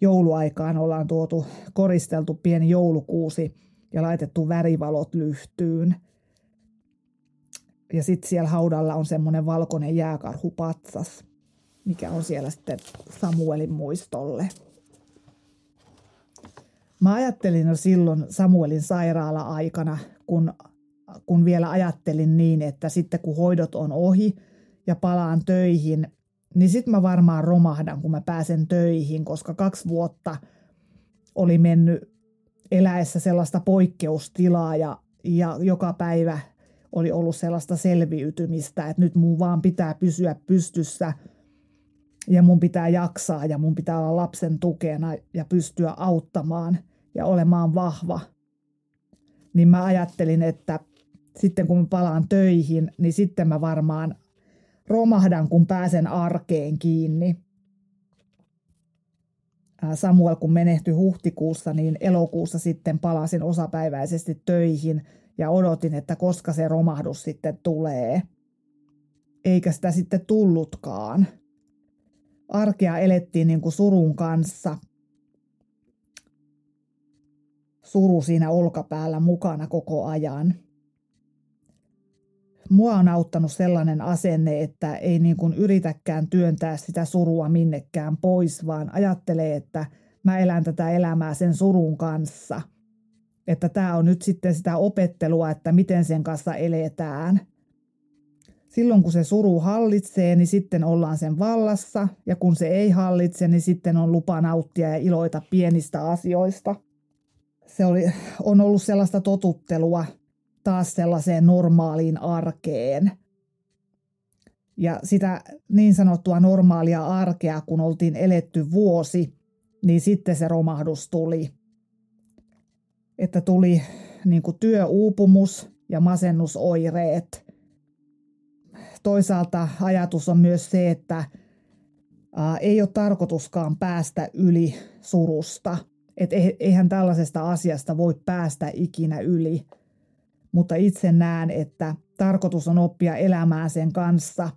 Jouluaikaan ollaan tuotu koristeltu pieni joulukuusi ja laitettu värivalot lyhtyyn. Ja sitten siellä haudalla on semmoinen valkoinen jääkarhupatsas, mikä on siellä sitten Samuelin muistolle. Mä ajattelin jo silloin Samuelin sairaala-aikana, kun, kun vielä ajattelin niin, että sitten kun hoidot on ohi ja palaan töihin, niin sitten mä varmaan romahdan, kun mä pääsen töihin, koska kaksi vuotta oli mennyt eläessä sellaista poikkeustilaa ja, ja joka päivä oli ollut sellaista selviytymistä, että nyt mun vaan pitää pysyä pystyssä ja mun pitää jaksaa ja mun pitää olla lapsen tukena ja pystyä auttamaan ja olemaan vahva. Niin mä ajattelin, että sitten kun mä palaan töihin, niin sitten mä varmaan romahdan, kun pääsen arkeen kiinni. Samuel kun menehtyi huhtikuussa, niin elokuussa sitten palasin osapäiväisesti töihin ja odotin, että koska se romahdus sitten tulee. Eikä sitä sitten tullutkaan. Arkea elettiin niin kuin surun kanssa. Suru siinä olkapäällä mukana koko ajan mua on auttanut sellainen asenne, että ei niin kuin yritäkään työntää sitä surua minnekään pois, vaan ajattelee, että mä elän tätä elämää sen surun kanssa. Että tämä on nyt sitten sitä opettelua, että miten sen kanssa eletään. Silloin kun se suru hallitsee, niin sitten ollaan sen vallassa, ja kun se ei hallitse, niin sitten on lupa nauttia ja iloita pienistä asioista. Se oli, on ollut sellaista totuttelua, taas sellaiseen normaaliin arkeen. Ja sitä niin sanottua normaalia arkea, kun oltiin eletty vuosi, niin sitten se romahdus tuli. Että tuli niin kuin työuupumus ja masennusoireet. Toisaalta ajatus on myös se, että ää, ei ole tarkoituskaan päästä yli surusta. Että eihän tällaisesta asiasta voi päästä ikinä yli – mutta itse näen, että tarkoitus on oppia elämään sen kanssa.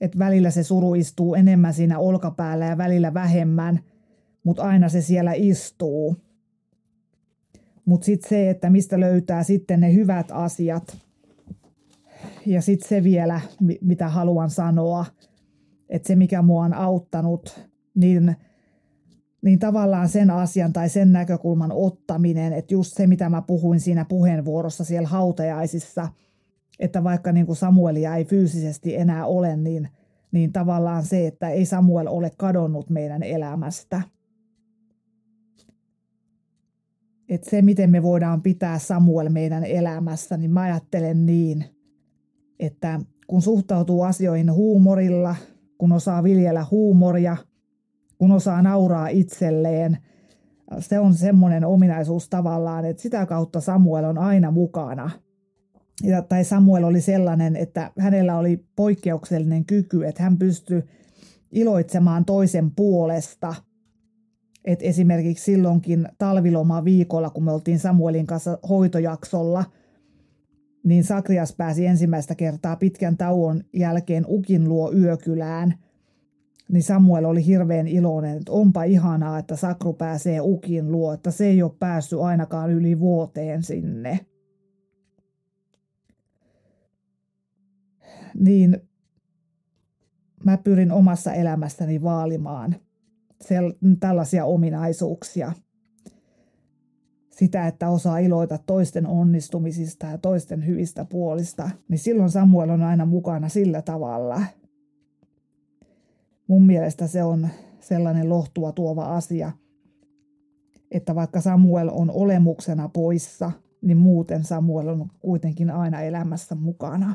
Että välillä se suru istuu enemmän siinä olkapäällä ja välillä vähemmän, mutta aina se siellä istuu. Mutta sitten se, että mistä löytää sitten ne hyvät asiat. Ja sitten se vielä, mitä haluan sanoa, että se mikä mua on auttanut, niin – niin tavallaan sen asian tai sen näkökulman ottaminen, että just se, mitä mä puhuin siinä puheenvuorossa siellä hautajaisissa, että vaikka niin kuin Samuelia ei fyysisesti enää ole, niin, niin tavallaan se, että ei Samuel ole kadonnut meidän elämästä. Että se, miten me voidaan pitää Samuel meidän elämässä, niin mä ajattelen niin, että kun suhtautuu asioihin huumorilla, kun osaa viljellä huumoria – kun osaa nauraa itselleen. Se on semmoinen ominaisuus tavallaan, että sitä kautta Samuel on aina mukana. Ja, tai Samuel oli sellainen, että hänellä oli poikkeuksellinen kyky, että hän pystyi iloitsemaan toisen puolesta. Et esimerkiksi silloinkin talviloma viikolla, kun me oltiin Samuelin kanssa hoitojaksolla, niin Sakrias pääsi ensimmäistä kertaa pitkän tauon jälkeen Ukin luo yökylään – niin Samuel oli hirveän iloinen, että onpa ihanaa, että Sakru pääsee Ukin luo, että se ei ole päässyt ainakaan yli vuoteen sinne. Niin mä pyrin omassa elämässäni vaalimaan tällaisia ominaisuuksia. Sitä, että osaa iloita toisten onnistumisista ja toisten hyvistä puolista, niin silloin Samuel on aina mukana sillä tavalla – mun mielestä se on sellainen lohtua tuova asia, että vaikka Samuel on olemuksena poissa, niin muuten Samuel on kuitenkin aina elämässä mukana.